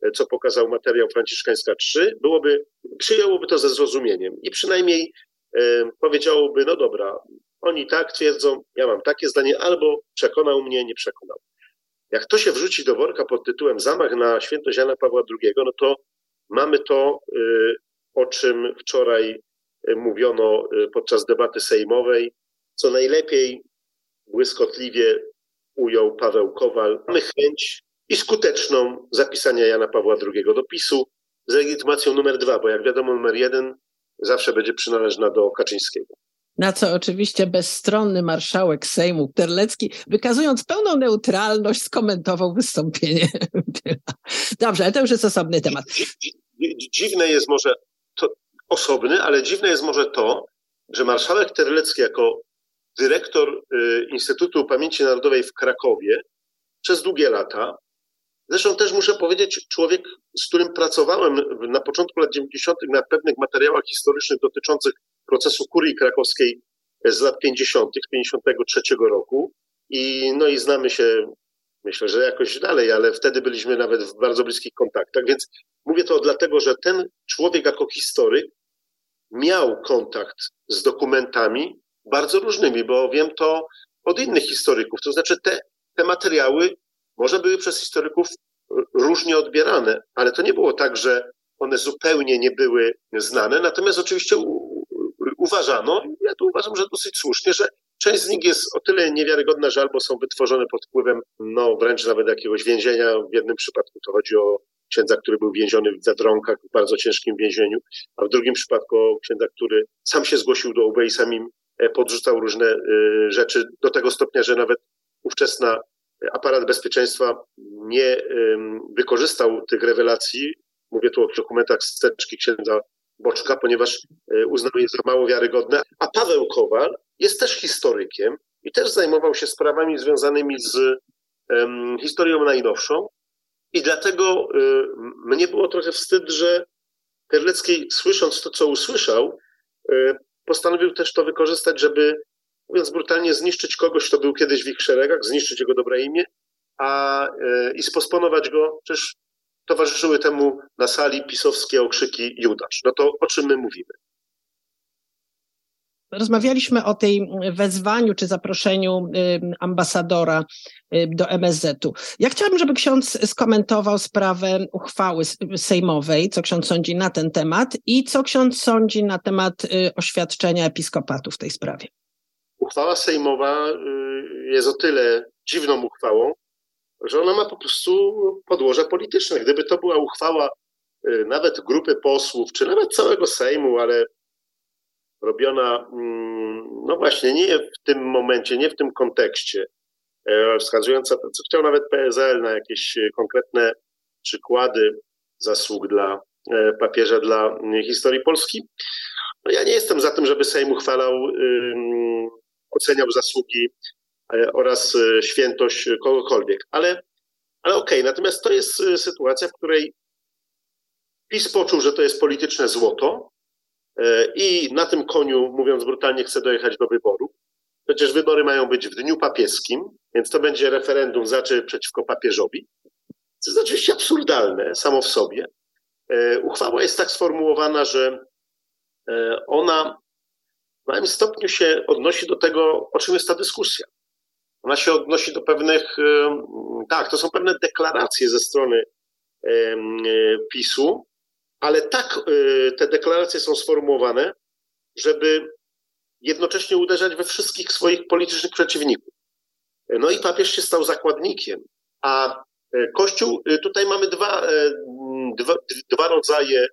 e, co pokazał materiał Franciszkańska 3, byłoby, przyjęłoby to ze zrozumieniem i przynajmniej e, powiedziałoby, no dobra, oni tak twierdzą, ja mam takie zdanie, albo przekonał mnie, nie przekonał. Jak to się wrzuci do worka pod tytułem zamach na świętość Jana Pawła II, no to Mamy to, y, o czym wczoraj y, mówiono y, podczas debaty sejmowej, co najlepiej błyskotliwie ujął Paweł Kowal. Mamy chęć i skuteczną zapisania Jana Pawła II do PiSu z legitymacją numer dwa, bo jak wiadomo numer jeden zawsze będzie przynależna do Kaczyńskiego. Na co oczywiście bezstronny marszałek Sejmu Terlecki, wykazując pełną neutralność, skomentował wystąpienie. Dobrze, ale to już jest osobny temat. Dziwne jest może to osobny, ale dziwne jest może to, że marszałek Terlecki jako dyrektor y, Instytutu Pamięci Narodowej w Krakowie przez długie lata, zresztą też muszę powiedzieć, człowiek, z którym pracowałem na początku lat 90. na pewnych materiałach historycznych dotyczących procesu kurii krakowskiej z lat 50., 53 roku. I, no i znamy się, myślę, że jakoś dalej, ale wtedy byliśmy nawet w bardzo bliskich kontaktach. Więc mówię to dlatego, że ten człowiek jako historyk miał kontakt z dokumentami bardzo różnymi, bo wiem to od innych historyków. To znaczy te, te materiały może były przez historyków różnie odbierane, ale to nie było tak, że one zupełnie nie były znane. Natomiast oczywiście uważano, ja tu uważam, że dosyć słusznie, że część z nich jest o tyle niewiarygodna, że albo są wytworzone pod wpływem, no wręcz nawet jakiegoś więzienia. W jednym przypadku to chodzi o księdza, który był więziony w Zadronkach, w bardzo ciężkim więzieniu, a w drugim przypadku o księdza, który sam się zgłosił do UB i samim e, podrzucał różne e, rzeczy do tego stopnia, że nawet ówczesna aparat bezpieczeństwa nie wykorzystał tych rewelacji. Mówię tu o dokumentach z teczki księdza Boczka, ponieważ e, uznał je za mało wiarygodne. A Paweł Kowal jest też historykiem i też zajmował się sprawami związanymi z um, historią najnowszą. I dlatego y, mnie było trochę wstyd, że Terlecki, słysząc to, co usłyszał, y, postanowił też to wykorzystać, żeby mówiąc brutalnie, zniszczyć kogoś, kto był kiedyś w ich szeregach, zniszczyć jego dobre imię, a i sposponować go, przecież towarzyszyły temu na sali pisowskie okrzyki Judasz. No to o czym my mówimy? Rozmawialiśmy o tej wezwaniu czy zaproszeniu ambasadora do MSZ-u. Ja chciałabym, żeby ksiądz skomentował sprawę uchwały sejmowej, co ksiądz sądzi na ten temat i co ksiądz sądzi na temat y, oświadczenia episkopatu w tej sprawie. Uchwała sejmowa y, jest o tyle dziwną uchwałą, że ona ma po prostu podłoże polityczne. Gdyby to była uchwała y, nawet grupy posłów, czy nawet całego Sejmu, ale robiona, mm, no właśnie, nie w tym momencie, nie w tym kontekście, e, wskazująca, co chciał nawet PSL na jakieś konkretne przykłady zasług dla e, papieża dla historii Polski. No ja nie jestem za tym, żeby Sejm uchwalał, oceniał zasługi e, oraz świętość kogokolwiek, ale, ale okej, okay. natomiast to jest sytuacja, w której PiS poczuł, że to jest polityczne złoto, E, i na tym koniu, mówiąc brutalnie, chce dojechać do wyborów. Przecież wybory mają być w dniu papieskim, więc to będzie referendum za czy przeciwko papieżowi. To jest oczywiście absurdalne samo w sobie. E, uchwała jest tak sformułowana, że e, ona w małym stopniu się odnosi do tego, o czym jest ta dyskusja. Ona się odnosi do pewnych, tak, to są pewne deklaracje ze strony PiSu, ale tak te deklaracje są sformułowane, żeby jednocześnie uderzać we wszystkich swoich politycznych przeciwników. No i papież się stał zakładnikiem, a Kościół, tutaj mamy dwa, dwa, dwa rodzaje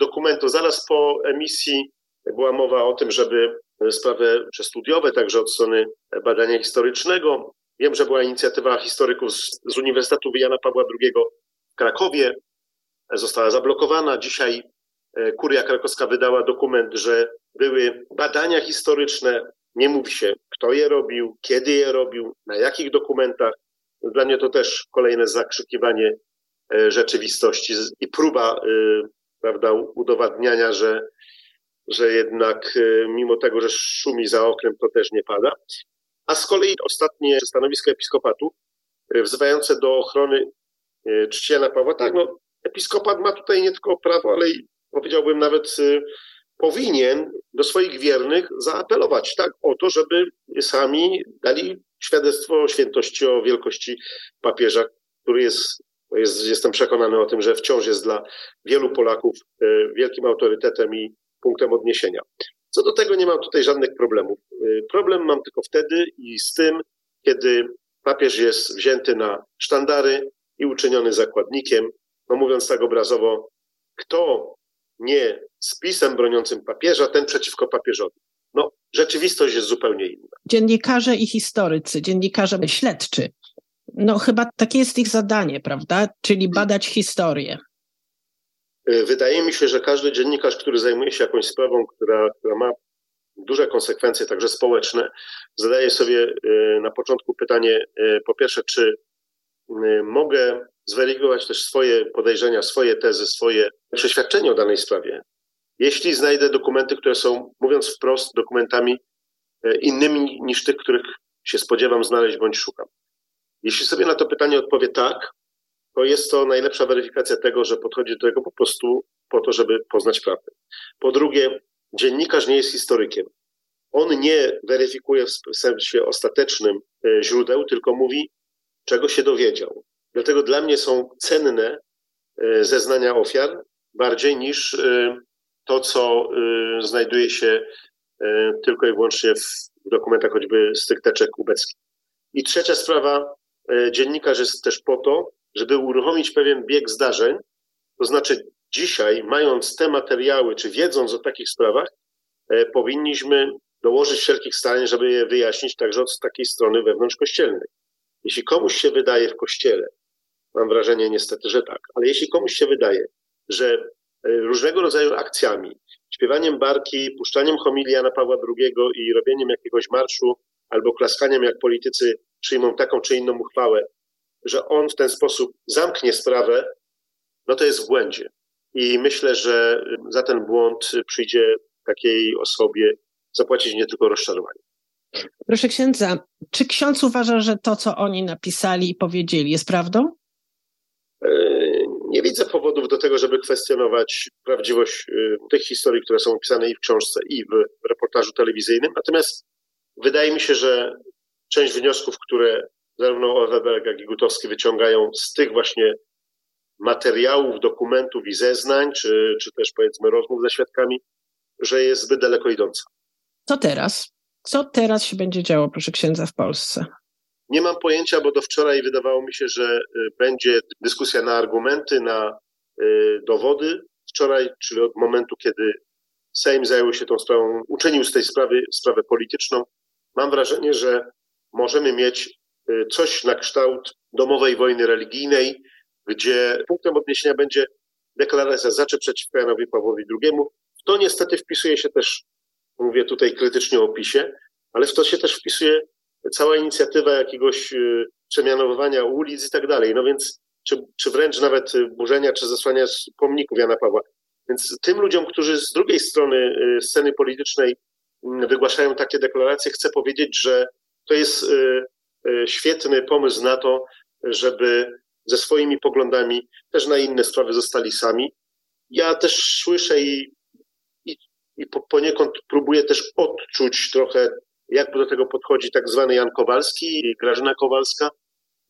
dokumentów. Zaraz po emisji była mowa o tym, żeby sprawy przestudiowe, także od strony badania historycznego. Wiem, że była inicjatywa historyków z, z Uniwersytetu Jana Pawła II w Krakowie, została zablokowana. Dzisiaj e, Kuria Krakowska wydała dokument, że były badania historyczne. Nie mówi się, kto je robił, kiedy je robił, na jakich dokumentach. Dla mnie to też kolejne zakrzykiwanie e, rzeczywistości i próba e, prawda, udowadniania, że, że jednak mimo tego, że szumi za oknem, to też nie pada. A z kolei ostatnie stanowisko episkopatu wzywające do ochrony czciela Pawła, tak, no episkopat ma tutaj nie tylko prawo, ale i powiedziałbym nawet powinien do swoich wiernych zaapelować tak o to, żeby sami dali świadectwo o świętości, o wielkości papieża, który jest, jest jestem przekonany o tym, że wciąż jest dla wielu Polaków wielkim autorytetem i punktem odniesienia. Co do tego nie mam tutaj żadnych problemów. Y, problem mam tylko wtedy i z tym, kiedy papież jest wzięty na sztandary i uczyniony zakładnikiem, no mówiąc tak obrazowo, kto nie z pisem broniącym papieża, ten przeciwko papieżowi. No, rzeczywistość jest zupełnie inna. Dziennikarze i historycy, dziennikarze śledczy, no chyba takie jest ich zadanie, prawda? Czyli badać historię. Y, wydaje mi się, że każdy dziennikarz, który zajmuje się jakąś sprawą, która, która ma duże konsekwencje, także społeczne, zadaje sobie y, na początku pytanie, y, po pierwsze, czy mogę zweryfikować też swoje podejrzenia, swoje tezy, swoje przeświadczenie o danej sprawie. Jeśli znajdę dokumenty, które są, mówiąc wprost, dokumentami e, innymi niż tych, których się spodziewam znaleźć bądź szukam. Jeśli sobie na to pytanie odpowie tak, to jest to najlepsza weryfikacja tego, że podchodzi do tego po prostu po to, żeby poznać prawdę. Po drugie, dziennikarz nie jest historykiem. On nie weryfikuje w sensie ostatecznym e, źródeł, tylko mówi, czego się dowiedział. Dlatego dla mnie są cenne e, zeznania ofiar bardziej niż e, to, co znajduje się tylko i wyłącznie w dokumentach choćby z tych teczek ubeckich. I trzecia sprawa, dziennikarz jest też po to, żeby uruchomić pewien bieg zdarzeń, to znaczy dzisiaj, mając te materiały, czy wiedząc o takich sprawach, powinniśmy dołożyć wszelkich starań, żeby je wyjaśnić także od takiej strony wewnątrzkościelnej. Jeśli komuś się wydaje w kościele, Mam wrażenie niestety, że tak. Ale jeśli komuś się wydaje, że e, różnego rodzaju akcjami, śpiewaniem barki, puszczaniem homilii Jana Pawła II i robieniem jakiegoś marszu albo klaskaniem, jak politycy przyjmą taką czy inną uchwałę, że on w ten sposób zamknie sprawę, no to jest w błędzie. I myślę, że za ten błąd przyjdzie takiej osobie zapłacić nie tylko rozczarowanie. Proszę księdza, czy ksiądz uważa, że to, co oni napisali i powiedzieli, jest prawdą? E, nie widzę powodów do tego, żeby kwestionować prawdziwość e, tych historii, które są opisane i w książce, i w reportażu telewizyjnym. Natomiast wydaje mi się, że część wniosków, które zarówno Oweberg, jak i Gutowski wyciągają z tych właśnie materiałów, dokumentów i zeznań, czy, czy też powiedzmy rozmów ze świadkami, że jest zbyt daleko idąca. Co teraz? Co teraz się będzie działo, proszę księdza, w Polsce? Nie mam pojęcia, bo do wczoraj wydawało mi się, że y, będzie dyskusja na argumenty, na y, dowody. Wczoraj, czyli od momentu, kiedy Sejm zajął się tą sprawą, uczynił z tej sprawy sprawę polityczną, mam wrażenie, że możemy mieć coś na kształt domowej wojny religijnej, gdzie punktem odniesienia będzie deklaracja zaczy przeciwko Janowi Pawłowi II. W to niestety wpisuje się też, mówię tutaj krytycznie o opisie, ale w to się też wpisuje cała inicjatywa jakiegoś y, przemianowywania ulic i tak dalej. No więc, czy, czy wręcz nawet burzenia czy zesłania pomników Jana Pawła. Więc tym ludziom, którzy z drugiej strony y, sceny politycznej mm, wygłaszają takie deklaracje, chcę powiedzieć, że to jest y, świetny pomysł na to, żeby ze swoimi poglądami też na inne sprawy zostali sami. Ja też słyszę i, i, i poniekąd próbuję też odczuć trochę, jak do tego podchodzi tak zwany Jan Kowalski i Grażyna Kowalska.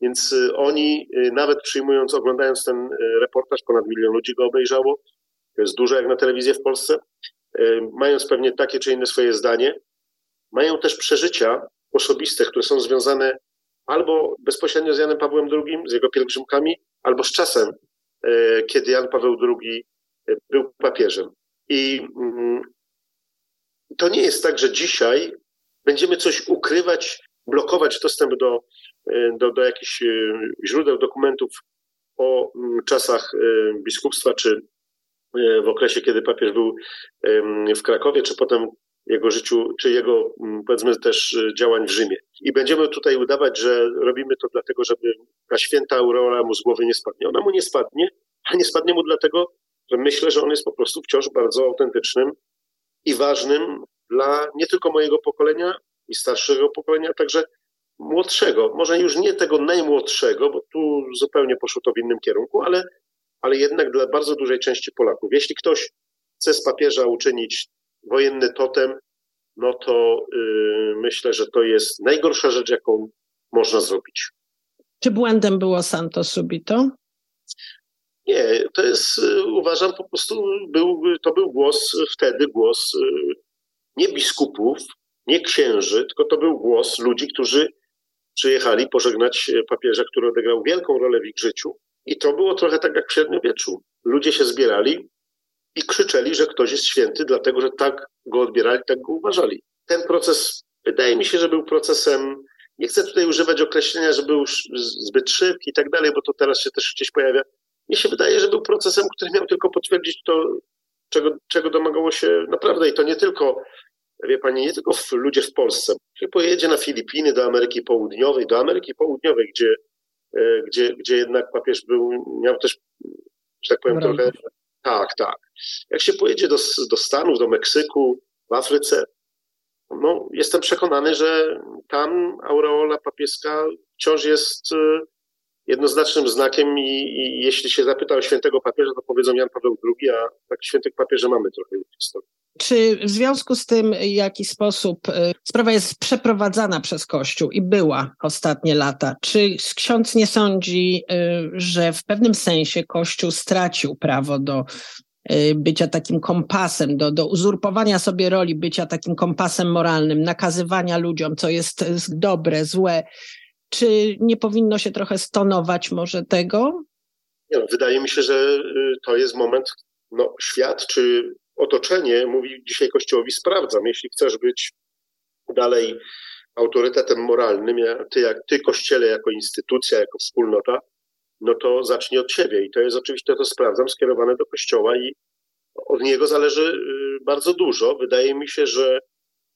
Więc y, oni, y, nawet przyjmując, oglądając ten y, reportaż, ponad milion ludzi go obejrzało, to jest dużo jak na telewizję w Polsce, mając pewnie takie czy inne swoje zdanie, mają też przeżycia osobiste, które są związane albo bezpośrednio z Janem Pawłem II, z jego pielgrzymkami, albo z czasem, e, kiedy Jan Paweł II e, był papieżem. I mm, to nie jest tak, że dzisiaj będziemy coś ukrywać, blokować dostęp do, e, do, do jakichś źródeł, dokumentów o mm, czasach biskupstwa, czy w okresie, kiedy papież był w Krakowie, czy potem jego życiu, czy jego, mm, powiedzmy, też e, działań w Rzymie. I będziemy tutaj udawać, że robimy to dlatego, żeby ta święta aureola mu z głowy nie spadnie. Ona mu nie spadnie, a nie spadnie mu dlatego, że myślę, że on jest po prostu wciąż bardzo autentycznym i ważnym dla nie tylko mojego pokolenia i starszego pokolenia, także młodszego. Może już nie tego najmłodszego, bo tu zupełnie poszło to w innym kierunku, ale, ale jednak dla bardzo dużej części Polaków. Jeśli ktoś chce z papieża uczynić wojenny totem, no to yy, myślę, że to jest najgorsza rzecz, jaką można zrobić. Czy błędem było Santo Subito? Nie, to jest, y, uważam, po prostu był, to był głos, wtedy głos y, nie biskupów, nie księży, tylko to był głos ludzi, którzy przyjechali pożegnać papieża, który odegrał wielką rolę w ich życiu. I to było trochę tak jak w średniowieczu. Ludzie się zbierali, i krzyczeli, że ktoś jest święty, dlatego że tak go odbierali, tak go uważali. Ten proces, wydaje mi się, że był procesem, nie chcę tutaj używać określenia, że był zbyt szybki i tak dalej, bo to teraz się też gdzieś pojawia. Mnie się wydaje, że był procesem, który miał tylko potwierdzić to, czego, czego domagało się naprawdę i to nie tylko, wie pani, nie tylko w, ludzie w Polsce. Się pojedzie na Filipiny, do Ameryki Południowej, do Ameryki Południowej, gdzie, e, gdzie, gdzie jednak papież był, miał też, że tak powiem, trochę tak, tak. Jak się pojedzie do, do Stanów, do Meksyku, w Afryce, no, jestem przekonany, że tam aureola papieska wciąż jest y, jednoznacznym znakiem i, i, jeśli się zapyta o świętego papieża, to powiedzą Jan Paweł II, a tak świętych papieży mamy trochę w historii. Czy w związku z tym, w jaki sposób y, sprawa jest przeprowadzana przez Kościół i była ostatnie lata, czy ksiądz nie sądzi, y, że w pewnym sensie Kościół stracił prawo do y, bycia takim kompasem, do, do uzurpowania sobie roli bycia takim kompasem moralnym, nakazywania ludziom, co jest dobre, złe? Czy nie powinno się trochę stonować może tego? No, wydaje mi się, że to jest moment, no, świat czy otoczenie mówi dzisiaj Kościołowi sprawdzam, jeśli chcesz być dalej autorytetem moralnym, ty, jak, ty Kościele jako instytucja, jako wspólnota, no to zacznij od siebie. I to jest oczywiście to sprawdzam skierowane do Kościoła i od niego zależy y, bardzo dużo. Wydaje mi się, że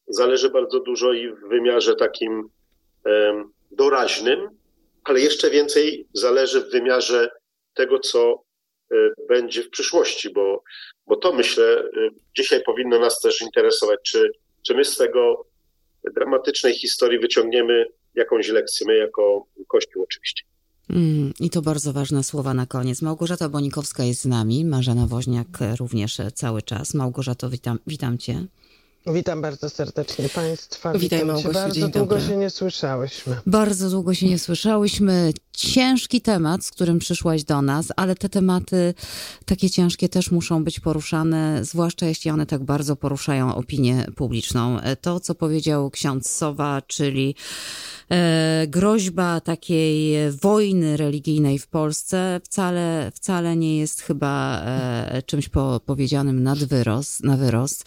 zależy bardzo dużo i w wymiarze takim doraźnym, ale jeszcze więcej zależy w wymiarze tego, co y, będzie w przyszłości, bo bo to myślę, y, dzisiaj powinno nas też interesować, czy, czy my z tego dramatycznej historii wyciągniemy jakąś lekcję, my jako Kościół oczywiście. Mm, I to bardzo ważne słowa na koniec. Małgorzata Bonikowska jest z nami, Marzena Woźniak również cały czas. Małgorzato, witam, witam cię. Witam bardzo serdecznie Państwa. Witaj Witam Małgosiu, Bardzo długo dobry. się nie słyszałyśmy. Bardzo długo się nie słyszałyśmy. Ciężki temat, z którym przyszłaś do nas, ale te tematy takie ciężkie też muszą być poruszane, zwłaszcza jeśli one tak bardzo poruszają opinię publiczną. To, co powiedział ksiądz Sowa, czyli groźba takiej wojny religijnej w Polsce wcale, wcale nie jest chyba e, czymś po, powiedzianym nad wyrost, na wyrost.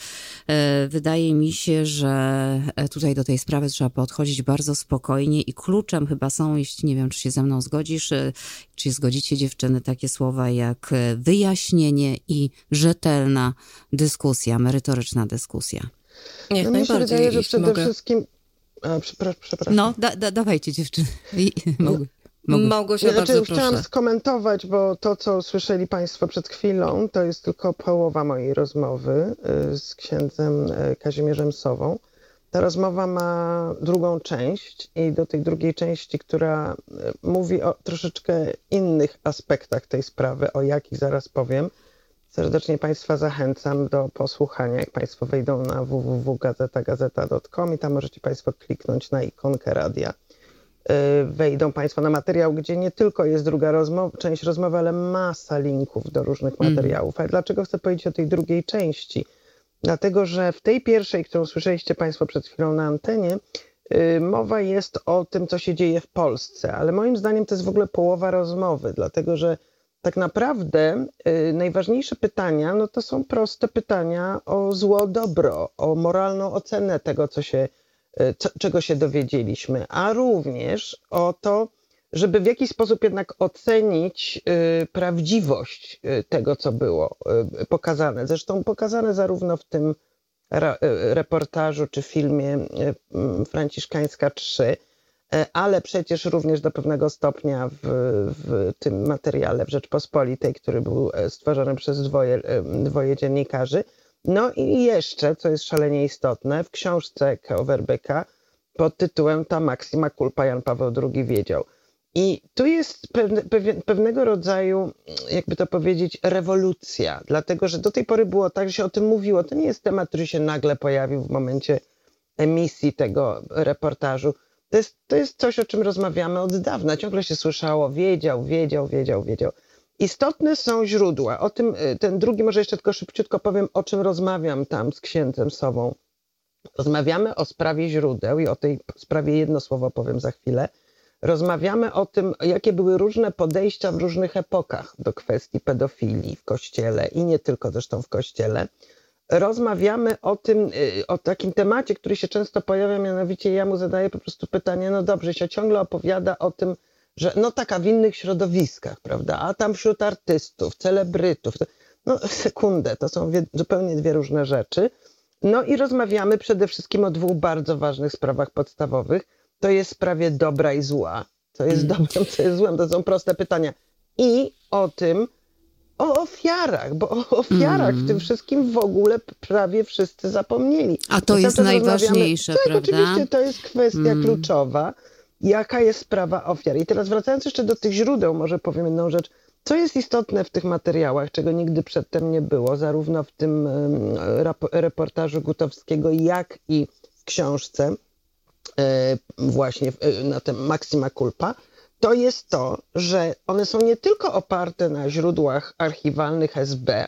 E, wydaje mi się, że tutaj do tej sprawy trzeba podchodzić bardzo spokojnie i kluczem chyba są, jeśli nie wiem, czy się ze mną zgodzisz, e, czy zgodzicie dziewczyny, takie słowa jak e, wyjaśnienie i rzetelna dyskusja, merytoryczna dyskusja. Niech No mi się wydaje, że przede mogę. wszystkim... A, przepra- przepraszam. No, da, da, dawajcie dziewczyny. Mogę. Małgosia, Nie, znaczy, bardzo chciałam proszę. skomentować, bo to, co słyszeli Państwo przed chwilą, to jest tylko połowa mojej rozmowy y, z księdzem y, Kazimierzem Sową. Ta rozmowa ma drugą część i do tej drugiej części, która y, mówi o troszeczkę innych aspektach tej sprawy, o jakich zaraz powiem. Serdecznie Państwa zachęcam do posłuchania, jak Państwo wejdą na www.gazetagazeta.com i tam możecie Państwo kliknąć na ikonkę radia y, wejdą Państwo na materiał, gdzie nie tylko jest druga rozmowa, część rozmowy, ale masa linków do różnych materiałów. Ale dlaczego chcę powiedzieć o tej drugiej części? Dlatego, że w tej pierwszej, którą słyszeliście Państwo przed chwilą na antenie, y, mowa jest o tym, co się dzieje w Polsce, ale moim zdaniem to jest w ogóle połowa rozmowy, dlatego że tak naprawdę y, najważniejsze pytania, no to są proste pytania o zło, dobro, o moralną ocenę tego, co się, y, co, czego się dowiedzieliśmy, a również o to, żeby w jakiś sposób jednak ocenić y, prawdziwość y, tego, co było y, pokazane. Zresztą pokazane zarówno w tym ra, y, reportażu czy filmie mm, Franciszkańska 3, y, ale przecież również do pewnego stopnia w, w tym materiale w Rzeczpospolitej, który był e, stworzony przez dwoje, e, dwoje dziennikarzy. No i jeszcze, co jest szalenie istotne, w książce K.O. Werbyka pod tytułem Ta Maxima Culpa Jan Paweł II wiedział. I tu jest pewnego rodzaju, jakby to powiedzieć, rewolucja, dlatego że do tej pory było tak, że się o tym mówiło. To nie jest temat, który się nagle pojawił w momencie emisji tego reportażu. To jest, to jest coś, o czym rozmawiamy od dawna. Ciągle się słyszało, wiedział, wiedział, wiedział, wiedział. Istotne są źródła. O tym, y, ten drugi, może jeszcze tylko szybciutko powiem, o czym rozmawiam tam z księdzem Sową. Rozmawiamy o sprawie źródeł i o tej sprawie jedno słowo powiem za chwilę. Rozmawiamy o tym, jakie były różne podejścia w różnych epokach do kwestii pedofilii w kościele i nie tylko zresztą w kościele. Rozmawiamy o tym, y, o takim temacie, który się często pojawia, mianowicie ja mu zadaję po prostu pytanie, no dobrze, się ciągle opowiada o tym, że no taka w innych środowiskach, prawda, a tam wśród artystów, celebrytów, no sekundę, to są zupełnie dwie różne rzeczy. No i rozmawiamy przede wszystkim o dwóch bardzo ważnych sprawach podstawowych. To jest sprawie dobra i zła. Co jest dobrem, co jest złem. To są proste pytania. I o tym, o ofiarach, bo o ofiarach w tym wszystkim w ogóle prawie wszyscy zapomnieli. A to jest najważniejsze, tak, prawda? oczywiście to jest kwestia kluczowa. Jaka jest sprawa ofiar? I teraz wracając jeszcze do tych źródeł, może powiem jedną rzecz. Co jest istotne w tych materiałach, czego nigdy przedtem nie było, zarówno w tym reportażu Gutowskiego, jak i w książce e, właśnie e, na tym Maxima Culpa, to jest to, że one są nie tylko oparte na źródłach archiwalnych SB,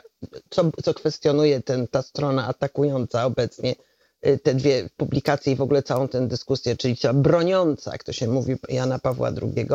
co, co kwestionuje ten, ta strona atakująca obecnie y, te dwie publikacje i w ogóle całą tę dyskusję, czyli ta broniąca, jak to się mówi, Jana Pawła II,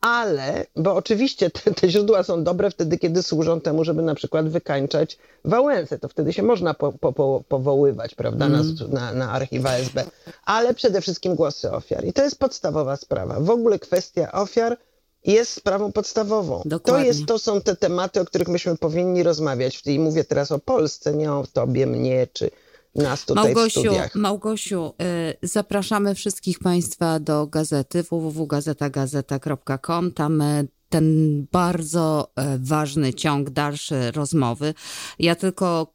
ale, bo oczywiście te, te źródła są dobre wtedy, kiedy służą temu, żeby na przykład wykańczać Wałęsę, to wtedy się można po, po, po, powoływać, prawda, na, na, na archiwa SB, ale przede wszystkim głosy ofiar. I to jest podstawowa sprawa. W ogóle kwestia ofiar jest sprawą podstawową. To, Dokładnie. jest, to są te tematy, o których myśmy powinni rozmawiać. I mówię teraz o Polsce, nie o tobie, mnie, czy nas tutaj w Małgosiu, studiach. Małgosiu, y, zapraszamy wszystkich Państwa do gazety www.gazetagazeta.com. Tam y, ten bardzo e, ważny ciąg dalszy rozmowy. Ja tylko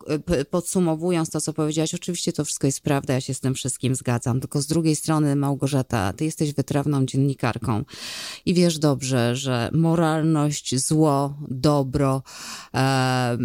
podsumowując to, co powiedziałaś, oczywiście to wszystko jest prawda, ja się z tym wszystkim zgadzam, tylko z drugiej strony, Małgorzata, ty jesteś wytrawną dziennikarką i wiesz dobrze, że moralność, zło, dobro. E,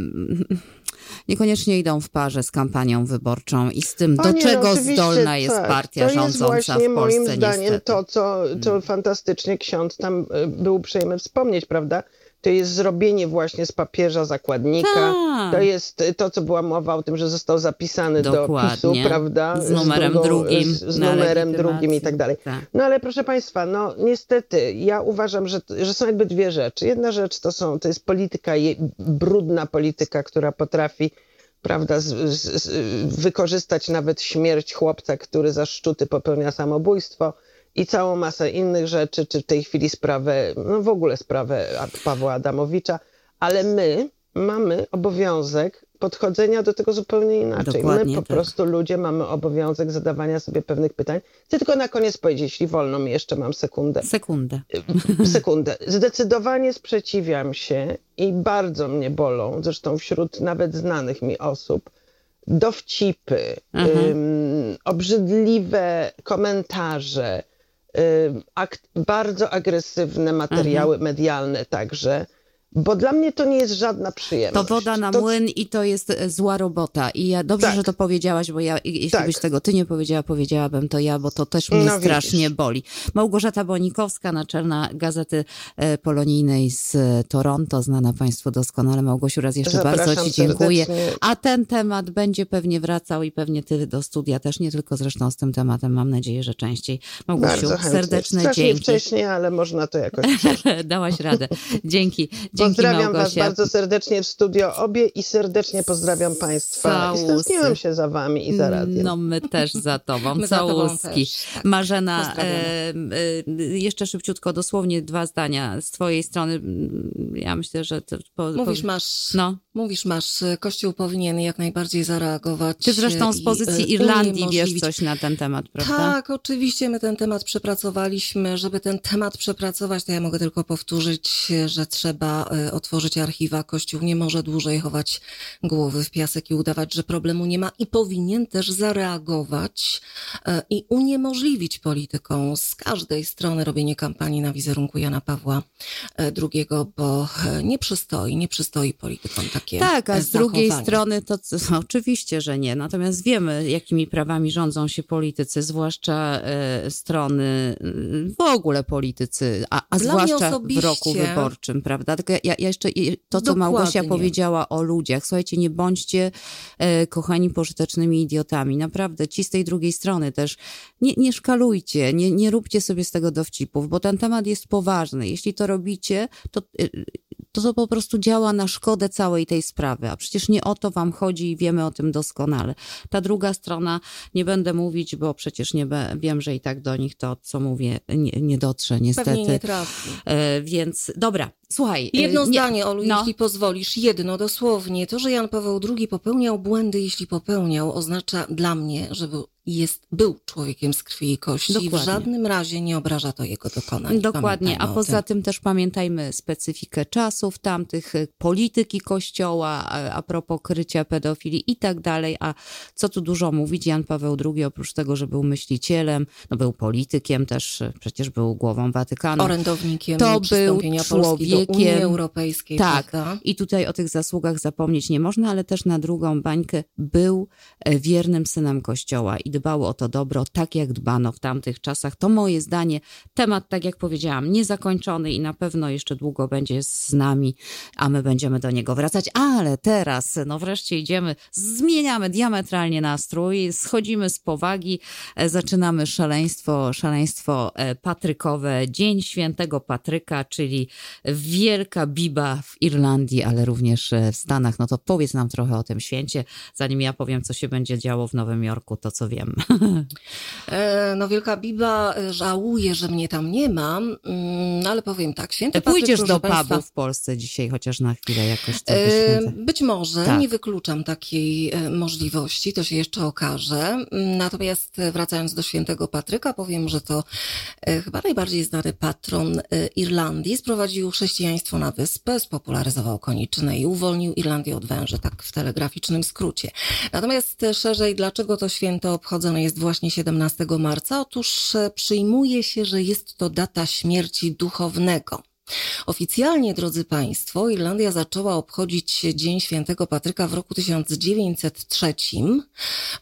niekoniecznie idą w parze z kampanią wyborczą i z tym, do nie, czego no, zdolna jest tak. partia to rządząca jest właśnie w Polsce. Moim zdaniem niestety. to, co, co mm. fantastycznie ksiądz tam y, był uprzejmy wspomnieć, prawda? To jest zrobienie właśnie z papieża zakładnika. Ta. To jest to, co była mowa o tym, że został zapisany Dokładnie. do PiSu, prawda? Z numerem z drugą, drugim. Z, z numerem drugim i tak dalej. Ta. No ale proszę Państwa, no niestety, ja uważam, że, że są jakby dwie rzeczy. Jedna rzecz to, są, to jest polityka, brudna polityka, która potrafi prawda, z, z, wykorzystać nawet śmierć chłopca, który za szczuty popełnia samobójstwo i całą masę innych rzeczy, czy w tej chwili sprawę, no w ogóle sprawę Pawła Adamowicza, ale my mamy obowiązek podchodzenia do tego zupełnie inaczej. Dokładnie my po tak. prostu ludzie mamy obowiązek zadawania sobie pewnych pytań. Chcę tylko na koniec powiedzieć, jeśli wolno mi jeszcze mam sekundę. Sekundę. Sekundę. Zdecydowanie sprzeciwiam się i bardzo mnie bolą, zresztą wśród nawet znanych mi osób, dowcipy, um, obrzydliwe komentarze, bardzo agresywne materiały mhm. medialne także bo dla mnie to nie jest żadna przyjemność. To woda na to... młyn i to jest e, zła robota. I ja dobrze, tak. że to powiedziałaś, bo ja, jeśli tak. byś tego ty nie powiedziała, powiedziałabym to ja, bo to też mnie no, strasznie widzisz. boli. Małgorzata Bonikowska, naczelna Gazety e, Polonijnej z e, Toronto, znana Państwu doskonale. Małgosiu, raz jeszcze Zapraszam bardzo Ci dziękuję. Serdecznie. A ten temat będzie pewnie wracał i pewnie Ty do studia też, nie tylko zresztą z tym tematem, mam nadzieję, że częściej. Małgosiu, serdeczne Strasznie dzięki. wcześniej, ale można to jakoś Dałaś radę. Dzięki. Dzięki pozdrawiam Małgosia. Was bardzo serdecznie w studio obie i serdecznie pozdrawiam Państwa. I stęskniłam się za Wami i za radiem. No my też za Tobą. My Całuski. Tobą tak. Marzena, e, e, jeszcze szybciutko, dosłownie dwa zdania z Twojej strony. Ja myślę, że... To, po, mówisz, po, masz, no. Mówisz, masz, Kościół powinien jak najbardziej zareagować. Ty zresztą z pozycji e, Irlandii wiesz coś na ten temat, prawda? Tak, oczywiście my ten temat przepracowaliśmy. Żeby ten temat przepracować, to ja mogę tylko powtórzyć, że trzeba e, otworzyć archiwa. Kościół nie może dłużej chować głowy w piasek i udawać, że problemu nie ma i powinien też zareagować e, i uniemożliwić politykom z każdej strony robienie kampanii na wizerunku Jana Pawła II, bo nie przystoi, nie przystoi politykom takie Tak, a z zachowanie. drugiej strony to no, oczywiście, że nie. Natomiast wiemy, jakimi prawami rządzą się politycy, zwłaszcza e, strony, w ogóle politycy, a, a zwłaszcza w roku wyborczym, prawda? Tylko ja, ja jeszcze to, co Dokładnie. Małgosia powiedziała o ludziach. Słuchajcie, nie bądźcie, e, kochani, pożytecznymi idiotami. Naprawdę, ci z tej drugiej strony też nie, nie szkalujcie, nie, nie róbcie sobie z tego dowcipów, bo ten temat jest poważny. Jeśli to robicie, to e, to to po prostu działa na szkodę całej tej sprawy, a przecież nie o to wam chodzi i wiemy o tym doskonale. Ta druga strona, nie będę mówić, bo przecież nie wiem, że i tak do nich to, co mówię, nie, nie dotrze niestety. Pewnie nie trafi. E, więc dobra, słuchaj. Jedno nie, zdanie, Olu, no. jeśli pozwolisz, jedno dosłownie. To, że Jan Paweł II popełniał błędy, jeśli popełniał, oznacza dla mnie, że był jest, był człowiekiem z krwi i kości Dokładnie. w żadnym razie nie obraża to jego dokonań. Dokładnie, a poza tym. tym. też pamiętajmy specyfikę czasów tamtych, polityki kościoła, a propos krycia pedofilii i tak dalej, a co tu dużo mówić, Jan Paweł II oprócz tego, że był myślicielem, no był politykiem też, przecież był głową Watykanu. Orędownikiem to był człowiekiem do Unii Europejskiej. Tak, prawda? i tutaj o tych zasługach zapomnieć nie można, ale też na drugą bańkę był e, wiernym synem Kościoła i dbało o to dobro, tak jak dbano w tamtych czasach. To moje zdanie. Temat, tak jak powiedziałam, niezakończony i na pewno jeszcze długo będzie z nami, a my będziemy do niego wracać. Ale teraz, no wreszcie idziemy, zmieniamy diametralnie nastrój, schodzimy z powagi, e, zaczynamy szaleństwo, szaleństwo e, patrykowe. Dzień Świętego Patryka, czyli wielka biba w Irlandii, ale również e, w Stanach. No to powiedz nam trochę o tym święcie, zanim ja powiem, co się będzie działo w Nowym Jorku, to co wiem. E, no Wielka Biba e, żałuje, że mnie tam nie ma, mm, no ale powiem tak, święty Pójdziesz do Państwa, pubu w Polsce dzisiaj, chociaż na chwilę jakoś to E, Być może, Tak. nie wykluczam takiej możliwości, to się jeszcze okaże. Mm, Natomiast wracając do świętego Patryka, powiem, że to chyba najbardziej znany patron Irlandii. Sprowadził chrześcijaństwo na wyspę, spopularyzował koniczynę i uwolnił Irlandię od węży, tak w telegraficznym skrócie. Natomiast szerzej, dlaczego to święto obchodzone jest właśnie 17 marca? Otóż e, przyjmuje się, że jest to data śmierci duchownego. Oficjalnie, drodzy Państwo, Irlandia zaczęła obchodzić Dzień Świętego Patryka w roku 1903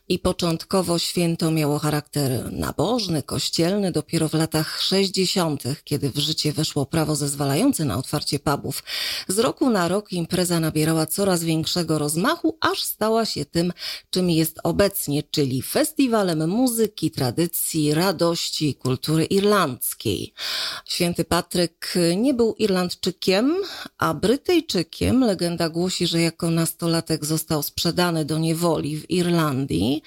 i początkowo święto miało charakter nabożny, kościelny. Dopiero w latach 60., kiedy w życie weszło prawo zezwalające na otwarcie pubów, z roku na rok impreza nabierała coraz większego rozmachu, aż stała się tym, czym jest obecnie, czyli festiwalem muzyki, tradycji, radości i kultury irlandzkiej. Święty Patryk nie był Irlandczykiem, a Brytyjczykiem. Legenda głosi, że jako nastolatek został sprzedany do niewoli w Irlandii.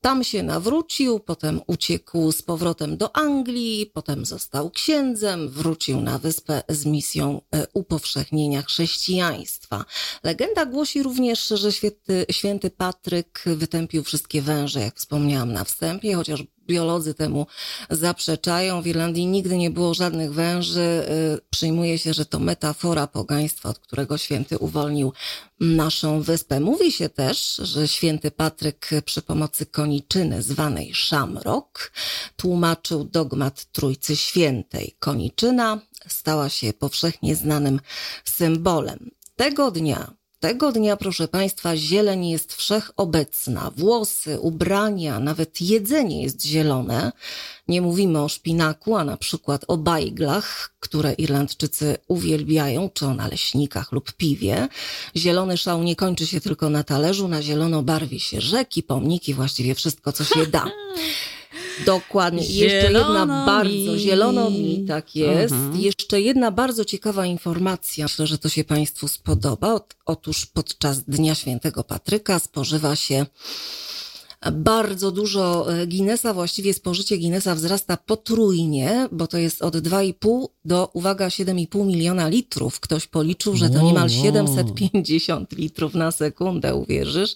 Tam się nawrócił, potem uciekł z powrotem do Anglii, potem został księdzem, wrócił na wyspę z misją e, upowszechnienia chrześcijaństwa. Legenda głosi również, że święty, święty Patryk wytępił wszystkie węże, jak wspomniałam na wstępie, chociaż biolodzy temu zaprzeczają. W Irlandii nigdy nie było żadnych węży. Y, Przyjmuje się, że to metafora pogaństwa, od którego święty uwolnił naszą wyspę. Mówi się też, że święty Patryk przy pomocy koniczyny zwanej szamrok tłumaczył dogmat Trójcy Świętej. Koniczyna stała się powszechnie znanym symbolem. Tego dnia tego dnia, proszę Państwa, zieleń jest wszechobecna. Włosy, ubrania, nawet jedzenie jest zielone. Nie mówimy o szpinaku, a na przykład o bajglach, które Irlandczycy uwielbiają, czy o naleśnikach lub piwie. Zielony szał nie kończy się tylko na talerzu, na zielono barwi się rzeki, pomniki, właściwie wszystko, co się da. Dokładnie. I jeszcze jedna Zielono bardzo, mi. zielono mi, tak jest. Mhm. Jeszcze jedna bardzo ciekawa informacja. Myślę, że to się Państwu spodoba. Ot- Otóż podczas Dnia Świętego Patryka spożywa się bardzo dużo e, Guinnessa, właściwie spożycie Guinnessa wzrasta potrójnie, bo to jest od 2,5 do, uwaga, 7,5 miliona litrów. Ktoś policzył, że to niemal wow. 750 litrów na sekundę, uwierzysz?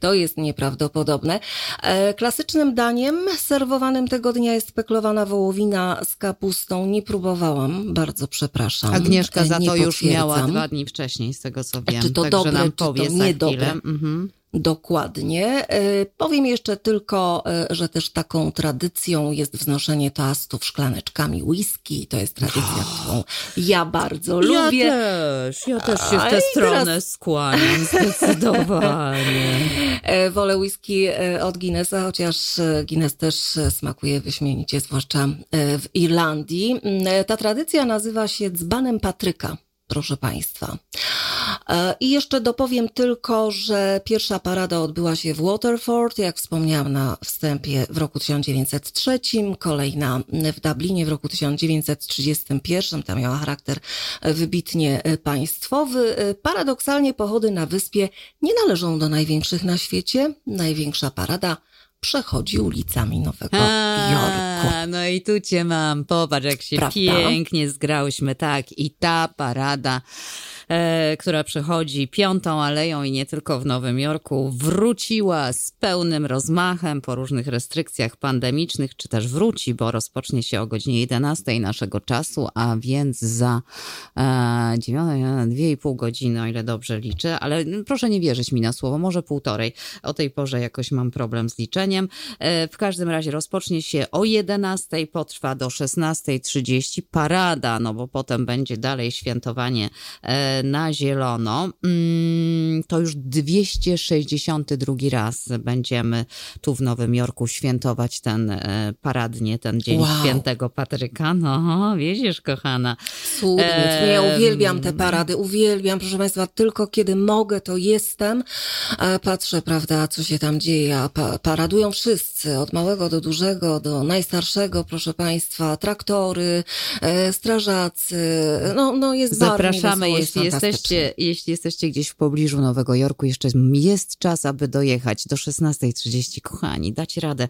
To jest nieprawdopodobne. E, Klasycznym daniem serwowanym tego dnia jest peklowana wołowina z kapustą. Nie próbowałam, bardzo przepraszam. Agnieszka E, za to już miała dwa dni wcześniej, z tego co wiem. Czy to Także dobre, nam czy to niedobre? Mhm. Dokładnie. E, Powiem jeszcze tylko, e, że też taką tradycją jest wznoszenie toastów szklaneczkami whisky. To jest tradycja, którą ja bardzo lubię. Ja też, ja też się w tę stronę teraz- skłaniam, zdecydowanie. E, Wolę whisky od Guinnessa, chociaż Guinness też smakuje wyśmienicie, zwłaszcza w Irlandii. Mm, Ta tradycja nazywa się dzbanem Patryka. Proszę Państwa. E, I jeszcze dopowiem tylko, że pierwsza parada odbyła się w Waterford, jak wspomniałam na wstępie, w roku 1903, kolejna w Dublinie w roku 1931, ta miała charakter e, wybitnie e, państwowy. Paradoksalnie pochody na wyspie nie należą do największych na świecie. Największa parada przechodzi ulicami Nowego Jorku. A, no i tu cię mam. Popatrz, jak się Prawda? pięknie zgrałyśmy. Tak, i ta parada, która przechodzi piątą aleją i nie tylko w Nowym Jorku, wróciła z pełnym rozmachem po różnych restrykcjach pandemicznych, czy też wróci, bo rozpocznie się o godzinie 11 naszego czasu, a więc za e, dziewiąte, dwie i pół godziny, o ile dobrze liczę, ale proszę nie wierzyć mi na słowo, może półtorej. O tej porze jakoś mam problem z liczeniem. E, W każdym razie rozpocznie się o 11, potrwa do 16.30 parada, no bo potem będzie dalej świętowanie e, na zielono. Mm, To już 262 raz będziemy tu w Nowym Jorku świętować ten e, paradnie, ten Dzień Wow. Świętego Patryka. No, widzisz, kochana. Cudnie. Ja uwielbiam te parady, uwielbiam, proszę Państwa, tylko kiedy mogę, to jestem. Patrzę, prawda, co się tam dzieje, pa paradują wszyscy, od małego do dużego, do najstarszego, proszę Państwa, traktory, e, strażacy, no, no jest Zapraszamy, jeśli jesteście, jeśli jesteście gdzieś w pobliżu Nowego Jorku, jeszcze jest czas, aby dojechać do 16.30, kochani, dać radę.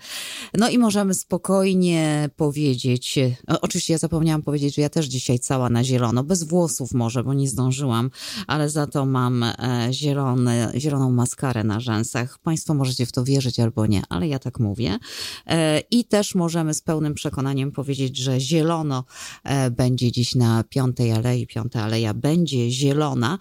No i możemy spokojnie powiedzieć, oczywiście ja zapomniałam powiedzieć, że ja też dzisiaj cała na zielono, bez włosów może, bo nie zdążyłam, ale za to mam e, zieloną maskarę na rzęsach. Państwo możecie w to wierzyć albo nie, ale ja tak mówię. E, I też możemy z pełnym przekonaniem powiedzieć, że zielono e, będzie dziś na Piątej Alei, Piąta Aleja będzie zielona.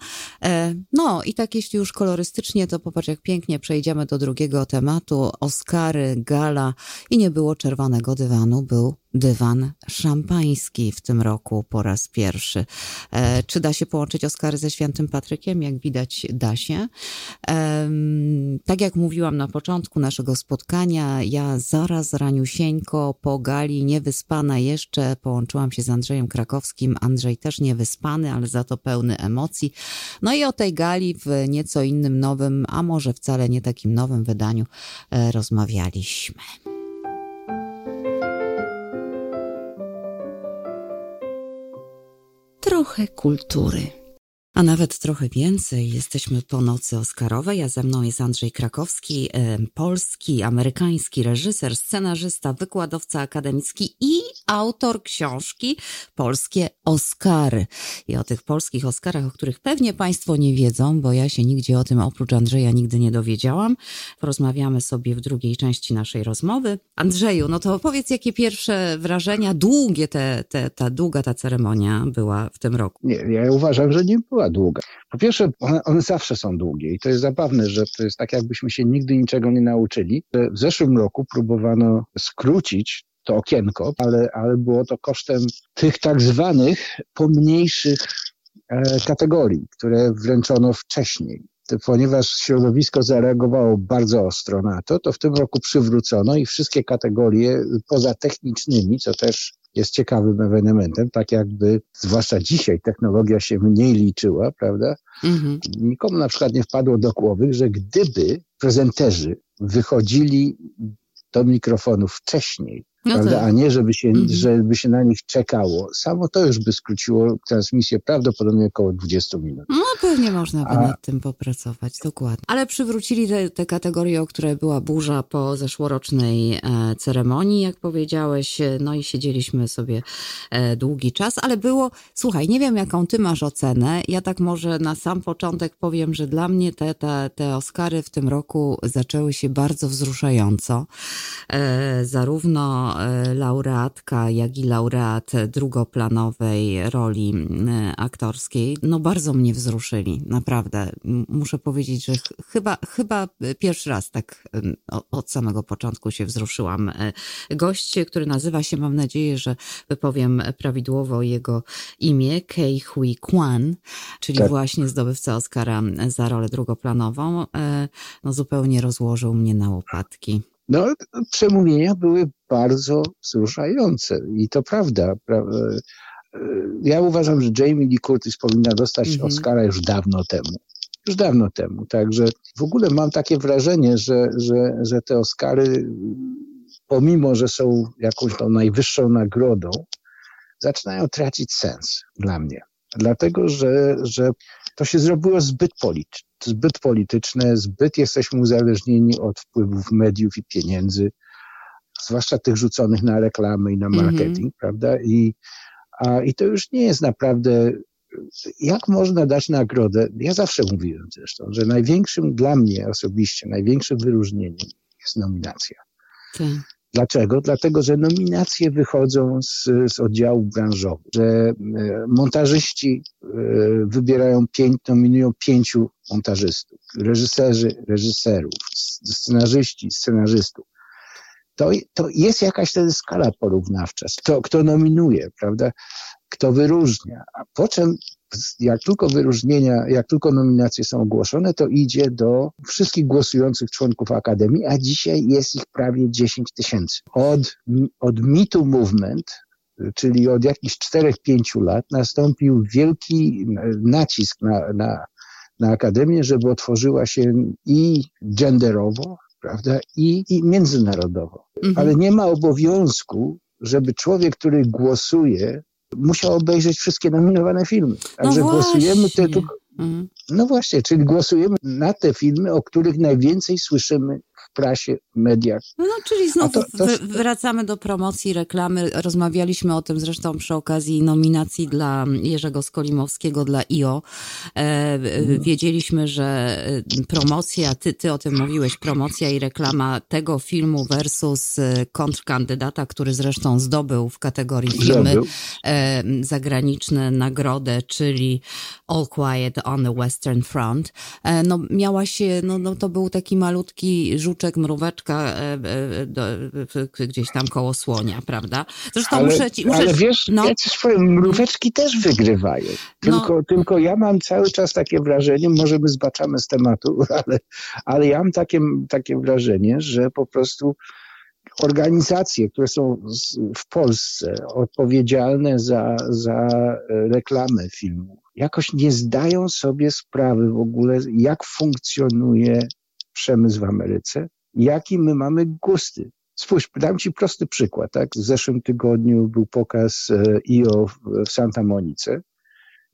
No i tak jeśli już kolorystycznie, to popatrz jak pięknie przejdziemy do drugiego tematu. Oscary, gala i nie było czerwonego dywanu, był dywan szampański w tym roku po raz pierwszy. E, czy da się połączyć Oscary ze Świętym Patrykiem? Jak widać, da się. E, tak jak mówiłam na początku naszego spotkania, ja zaraz raniusieńko po gali, niewyspana jeszcze, połączyłam się z Andrzejem Krakowskim. Andrzej też niewyspany, ale za to pełny emocji. No i o tej gali w nieco innym, nowym, a może wcale nie takim nowym wydaniu e, rozmawialiśmy. Trochę kultury a nawet trochę więcej. Jesteśmy po nocy Oscarowej, a ze mną jest Andrzej Krakowski, polski, amerykański reżyser, scenarzysta, wykładowca akademicki i autor książki Polskie Oscary. I o tych polskich Oscarach, o których pewnie Państwo nie wiedzą, bo ja się nigdzie o tym oprócz Andrzeja nigdy nie dowiedziałam. Porozmawiamy sobie w drugiej części naszej rozmowy. Andrzeju, no to opowiedz, jakie pierwsze wrażenia, długie te, te, ta długa ta ceremonia była w tym roku. Nie, ja uważam, że nie była długa. Po pierwsze, one, one, zawsze są długie i to jest zabawne, że to jest tak, jakbyśmy się nigdy niczego nie nauczyli. W zeszłym roku próbowano skrócić to okienko, ale, ale było to kosztem tych tak zwanych pomniejszych e, kategorii, które wręczono wcześniej ponieważ środowisko zareagowało bardzo ostro na to, to w tym roku przywrócono i wszystkie kategorie poza technicznymi, co też jest ciekawym ewenementem, tak jakby, zwłaszcza dzisiaj, technologia się mniej liczyła, prawda? Mhm. Nikomu na przykład nie wpadło do głowy, że gdyby prezenterzy wychodzili do mikrofonów wcześniej, prawda? Tak. A nie, żeby się, mhm. żeby się na nich czekało. Samo to już by skróciło transmisję prawdopodobnie około 20 minut. No pewnie można by A... nad tym popracować, dokładnie. Ale przywrócili te, te kategorie, o które była burza po zeszłorocznej e, ceremonii, jak powiedziałeś, no i siedzieliśmy sobie e, długi czas, ale było, słuchaj, nie wiem jaką ty masz ocenę, ja tak może na sam początek powiem, że dla mnie te, te, te Oscary w tym roku zaczęły się bardzo wzruszająco. E, zarówno laureatka, jak i laureat drugoplanowej roli e, aktorskiej, no bardzo mnie wzruszyli, naprawdę. Muszę powiedzieć, że chyba, chyba pierwszy raz tak od samego początku się wzruszyłam. E, gość, który nazywa się, mam nadzieję, że wypowiem prawidłowo jego imię, Kei Hui Kwan, czyli tak. właśnie zdobywca Oscara za rolę drugoplanową, no zupełnie rozłożył mnie na łopatki. No, przemówienia były bardzo wzruszające i to prawda. Ja uważam, że Jamie Lee Curtis powinna dostać mhm. Oscara już dawno temu. Już dawno temu. Także w ogóle mam takie wrażenie, że, że, że te Oscary, pomimo, że są jakąś tą najwyższą nagrodą, zaczynają tracić sens dla mnie. Dlatego, że, że to się zrobiło zbyt polityczne zbyt polityczne, zbyt jesteśmy uzależnieni od wpływów mediów i pieniędzy, zwłaszcza tych rzuconych na reklamy i na mhm. marketing, mm -hmm. prawda? I, a, I to już nie jest naprawdę. Jak można dać nagrodę? Ja zawsze mówiłem zresztą, że największym dla mnie osobiście, największym wyróżnieniem jest nominacja. Tak. Dlaczego? Dlatego, że nominacje wychodzą z, z oddziałów branżowych, że e, montażyści e, wybierają pięć, nominują pięciu montażystów, reżyserzy, reżyserów, scenarzyści, scenarzystów. To, to jest jakaś wtedy skala porównawcza. Kto, kto nominuje, prawda? Kto wyróżnia. A po czym jak tylko wyróżnienia, jak tylko nominacje są ogłoszone, to idzie do wszystkich głosujących członków Akademii, a dzisiaj jest ich prawie 10 tysięcy. Od, od mitu Movement, czyli od jakichś 4-5 lat, nastąpił wielki nacisk na, na, na Akademię, żeby otworzyła się i genderowo, prawda, i, i międzynarodowo. Mhm. Ale nie ma obowiązku, żeby człowiek, który głosuje, musiał obejrzeć wszystkie nominowane filmy. Także no głosujemy te, tu, mhm. No właśnie, czyli głosujemy na te filmy, o których najwięcej słyszymy w prasie, mediach. No, no czyli znowu to, to... wracamy do promocji, reklamy. Rozmawialiśmy o tym zresztą przy okazji nominacji dla Jerzego Skolimowskiego dla IO. E, mhm. wiedzieliśmy, że e, promocja, ty, ty o tym mówiłeś, promocja i reklama tego filmu versus e, kontrkandydata, który zresztą zdobył w kategorii filmy e, zagraniczne nagrodę, czyli All Quiet on the Western Front. E, no miała się, no, no to był taki malutki żółczek żuczek, mróweczka e, e, do, gdzieś tam koło słonia, prawda? Zresztą ale, muszę ci... Muszę, ale wiesz, no. swoje mróweczki też wygrywają. Tylko, no. tylko ja mam cały czas takie wrażenie, może my zbaczamy z tematu, ale, ale ja mam takie, takie wrażenie, że po prostu organizacje, które są w Polsce odpowiedzialne za, za reklamę filmu, jakoś nie zdają sobie sprawy w ogóle, jak funkcjonuje przemysł w Ameryce, jaki my mamy gusty. Spójrz, dam Ci prosty przykład. Tak? W zeszłym tygodniu był pokaz IO e, w Santa Monice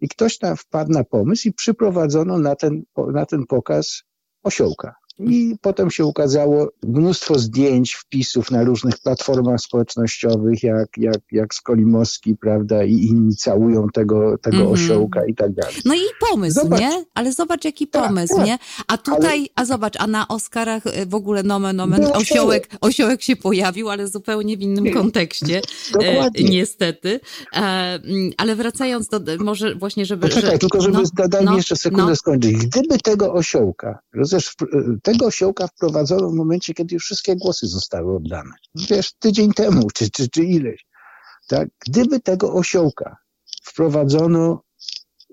i ktoś tam wpadł na pomysł i przyprowadzono na ten, na ten pokaz osiołka. I potem się ukazało mnóstwo zdjęć, wpisów na różnych platformach społecznościowych, jak, jak, jak Skolimowski, prawda, i inni całują tego, tego mm -hmm. osiołka i tak dalej. No i pomysł, zobacz, nie? Ale zobacz, jaki tak, pomysł, tak, nie? A tutaj, ale... a zobacz, a na Oscarach y, w ogóle nomen, nomen, no, osiołek, osiołek się pojawił, ale zupełnie w innym kontekście, e, niestety. E, mm, ale wracając do, może właśnie, żeby... Poczekaj, że, tylko żeby, no, daj no, mi jeszcze sekundę no. skończyć. Gdyby tego osiołka, rozumiesz, tego osiołka wprowadzono w momencie, kiedy już wszystkie głosy zostały oddane. Wiesz, tydzień temu, czy, czy, czy ileś. Tak? Gdyby tego osiołka wprowadzono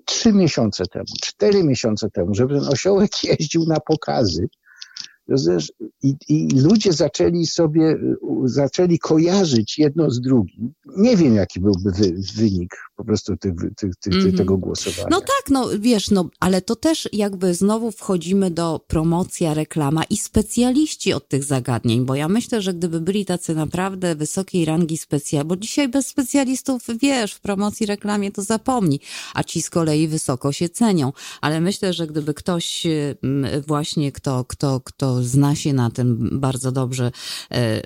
trzy miesiące temu, cztery miesiące temu, żeby ten osiołek jeździł na pokazy, i, I, ludzie zaczęli sobie, zaczęli kojarzyć jedno z drugim. Nie wiem, jaki byłby wy, wynik po prostu tych, tych, tych, mm -hmm. tego głosowania. No tak, no wiesz, no, ale to też jakby znowu wchodzimy do promocja, reklama i specjaliści od tych zagadnień, bo ja myślę, że gdyby byli tacy naprawdę wysokiej rangi specjal, bo dzisiaj bez specjalistów, wiesz, w promocji, reklamie to zapomni, a ci z kolei wysoko się cenią, ale myślę, że gdyby ktoś mm, właśnie, kto, kto, kto zna się na tym bardzo dobrze, e,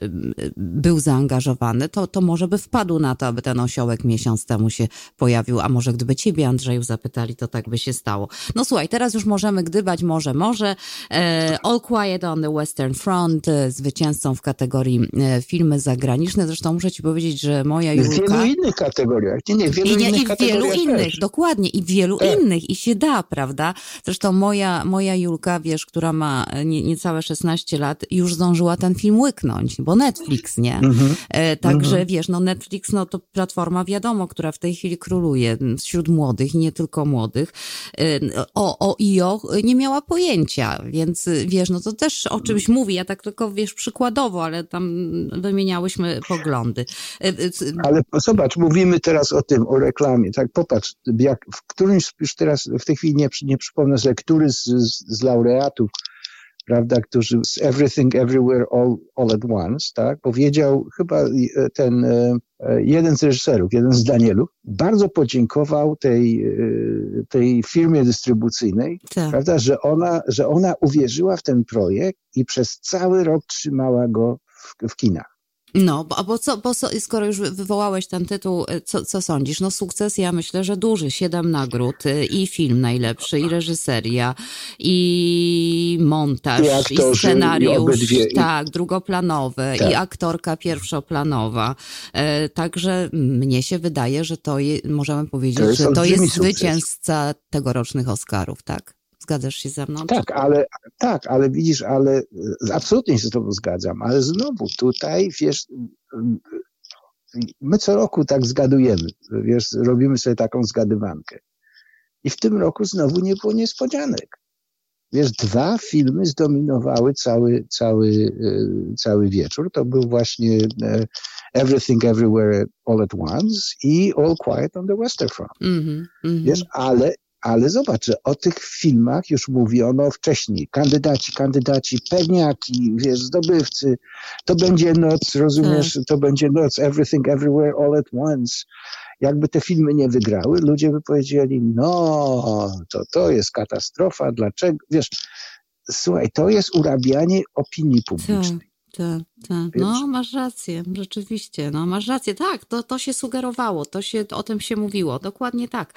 był zaangażowany, to, to może by wpadł na to, aby ten osiołek miesiąc temu się pojawił, a może gdyby ciebie, Andrzeju, zapytali, to tak by się stało. No słuchaj, teraz już możemy gdybać, może, może. E, All Quiet on the Western Front, e, zwycięzcą w kategorii filmy zagraniczne. Zresztą muszę ci powiedzieć, że moja Julka... W wielu innych kategoriach. Nie, nie, wielu I, nie, innych I w wielu innych, też. dokładnie, i w wielu tak. innych. I się da, prawda? Zresztą moja, moja Julka, wiesz, która ma nie, niecałe 16 lat, już zdążyła ten film łyknąć, bo Netflix, nie? Mhm. E, także mhm. wiesz, no Netflix, no to platforma wiadomo, która w tej chwili króluje wśród młodych i nie tylko młodych. E, o, o IO nie miała pojęcia, więc wiesz, no to też o czymś mówi. Ja tak tylko, wiesz, przykładowo, ale tam wymieniałyśmy poglądy. E, ale zobacz, mówimy teraz o tym, o reklamie, tak? Popatrz, jak w którymś, już teraz w tej chwili nie, nie przypomnę sobie, który z, z, z laureatów prawda, którzy z Everything Everywhere All, All at Once, tak, powiedział chyba e, ten e, e, jeden z reżyserów, jeden z Danielów, bardzo podziękował tej, tej firmie dystrybucyjnej, tak. prawda, że ona, że ona uwierzyła w ten projekt i przez cały rok trzymała go w, w kinach. No, bo, bo, co, bo co, skoro już wywołałeś ten tytuł, e, co, co sądzisz? No sukces ja myślę, że duży. Siedem nagród e, i film najlepszy, i reżyseria, i montaż, i, aktorzy, i scenariusz, i tak, drugoplanowy, tak. i aktorka pierwszoplanowa. E, także mnie się wydaje, że to je, możemy powiedzieć, to że to jest zwycięzca tegorocznych Oscarów, tak? Zgadzasz się ze mną? Tak, ale, tak, ale widzisz, ale absolutnie się z tobą zgadzam, ale znowu tutaj, wiesz, my co roku tak zgadujemy, wiesz, robimy sobie taką zgadywankę. I w tym roku znowu nie było niespodzianek. Wiesz, dwa filmy zdominowały cały, cały, e, cały wieczór. To był właśnie e, Everything Everywhere All at Once i All Quiet on the Western Front. Mm -hmm, Wiesz, ale ale zobacz, że o tych filmach już mówiono wcześniej. Kandydaci, kandydaci, pewniaki, wiesz, zdobywcy. To będzie noc, rozumiesz, tak. to będzie noc, everything, everywhere, all at once. jakby te filmy nie wygrały, ludzie by powiedzieli, no, to, to jest katastrofa, dlaczego, wiesz, słuchaj, to jest urabianie opinii publicznej. Tak, tak. No, masz rację, rzeczywiście. No, masz rację. Tak, to, to się sugerowało, to się, o tym się mówiło. Dokładnie tak.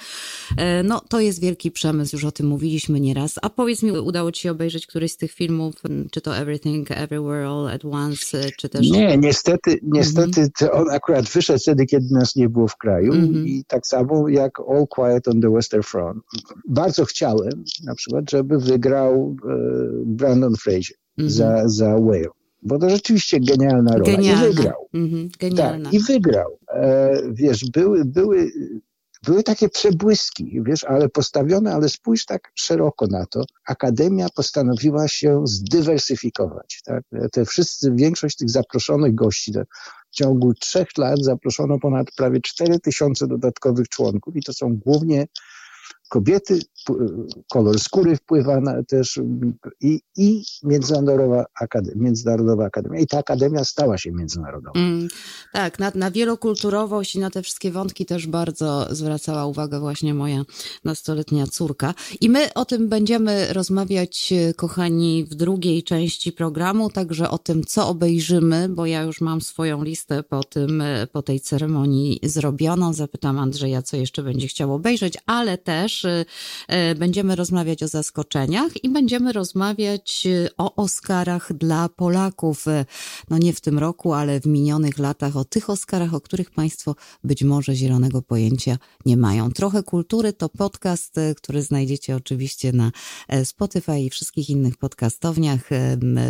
E, no, to jest wielki przemysł, już o tym mówiliśmy nieraz. A powiedz mi, udało ci się obejrzeć któryś z tych filmów, czy to Everything Everywhere All at Once, czy też... Nie, niestety, niestety mhm. on akurat wyszedł wtedy, kiedy nas nie było w kraju mhm. i tak samo jak All Quiet on the Western Front. Bardzo chciałem na przykład, żeby wygrał e, Brandon Fraser mhm. za, za Whale bo to rzeczywiście genialna rola. Genialna. I wygrał. Mhm, genialna. Tak, i wygrał. E, wiesz, były, były, były takie przebłyski, wiesz, ale postawione, ale spójrz tak szeroko na to. Akademia postanowiła się zdywersyfikować. Tak? Te wszyscy, większość tych zaproszonych gości, w ciągu trzech lat zaproszono ponad prawie 4 tysiące dodatkowych członków i to są głównie kobiety, kolor skóry wpływa na też i, i Międzynarodowa, Akademia, Międzynarodowa Akademia. I ta akademia stała się międzynarodową. Mm, tak, na, na wielokulturowość i na te wszystkie wątki też bardzo zwracała uwagę właśnie moja nastoletnia córka. I my o tym będziemy rozmawiać, kochani, w drugiej części programu, także o tym, co obejrzymy, bo ja już mam swoją listę po tym, po tej ceremonii zrobioną. Zapytam Andrzeja, co jeszcze będzie chciał obejrzeć, ale też Y, będziemy rozmawiać o zaskoczeniach i będziemy rozmawiać y, o Oscarach dla Polaków. No nie w tym roku, ale w minionych latach, o tych Oscarach, o których Państwo być może zielonego pojęcia nie mają. Trochę kultury to podcast, który znajdziecie oczywiście na e, Spotify i wszystkich innych podcastowniach,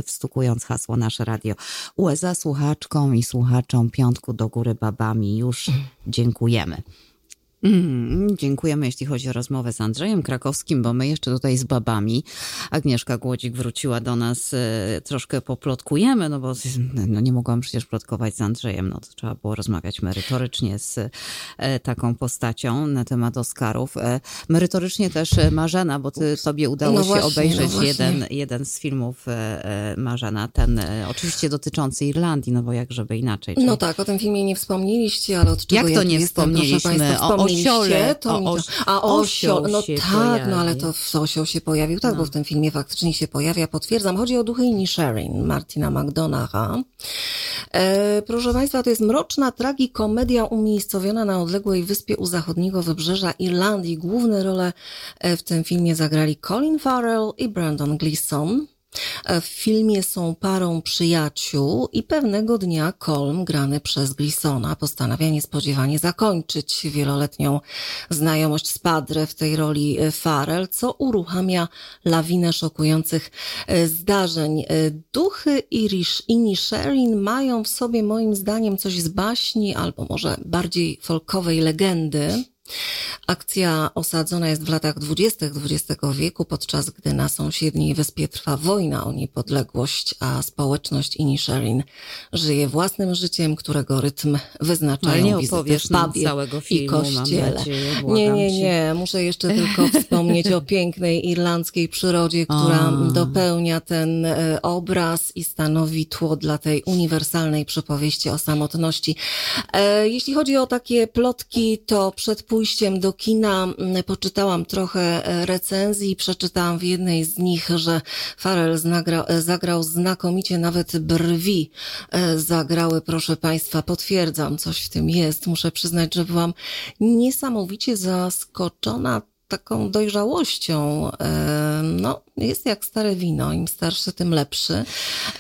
wstukując hasło Nasze Radio. USA słuchaczkom i słuchaczom Piątku do Góry Babami już dziękujemy. Mm, dziękujemy, jeśli chodzi o rozmowę z Andrzejem Krakowskim, bo my jeszcze tutaj z babami. Agnieszka Głodzik wróciła do nas, e, troszkę poplotkujemy, no bo no nie mogłam przecież plotkować z Andrzejem, no to trzeba było rozmawiać merytorycznie z e, taką postacią na temat Oscarów. E, merytorycznie też Marzena, bo ty, tobie udało no się właśnie, obejrzeć no jeden, jeden z filmów Marzena, ten oczywiście dotyczący Irlandii, no bo jak żeby inaczej. Czy... No tak, o tym filmie nie wspomnieliście, ale od czego Jak to nie wspomnieliśmy? o osiole. To o, oś, a osioł, no tak, no ale to osioł się pojawił, tak, no. bo w tym filmie faktycznie się pojawia, potwierdzam. Chodzi o duchy Inisherin, Martina McDonagh'a. E, proszę Państwa, to jest mroczna tragikomedia umiejscowiona na odległej wyspie u zachodniego wybrzeża Irlandii. Główne role e, w tym filmie zagrali Colin Farrell i Brandon Gleeson. W filmie są parą przyjaciół i pewnego dnia Colm, grany przez Glisona, postanawia niespodziewanie zakończyć wieloletnią znajomość z Padre w tej roli e, Farrell, co uruchamia lawinę szokujących e, zdarzeń. E, duchy Irish Inisherin mają w sobie moim zdaniem coś z baśni albo może bardziej folkowej legendy. Akcja osadzona jest w latach dwudziestych XX wieku, podczas gdy na sąsiedniej wyspie trwa wojna o niepodległość, a społeczność Inisherin żyje własnym życiem, którego rytm wyznaczają nie wizyty w pubie i kościele. Nadzieję, nie, nie, nie. Muszę jeszcze tylko wspomnieć o pięknej irlandzkiej przyrodzie, która o. dopełnia ten e, obraz i stanowi tło dla tej uniwersalnej przypowieści o samotności. E, jeśli chodzi o takie plotki, to przed pójściem pójściem do kina mm, poczytałam trochę e, recenzji przeczytałam w jednej z nich, że Farrell zagrał, e, zagrał znakomicie, nawet brwi e, zagrały, proszę Państwa, potwierdzam, coś w tym jest. Muszę przyznać, że byłam niesamowicie zaskoczona taką dojrzałością. No, jest jak stare wino, im starsze, tym lepszy.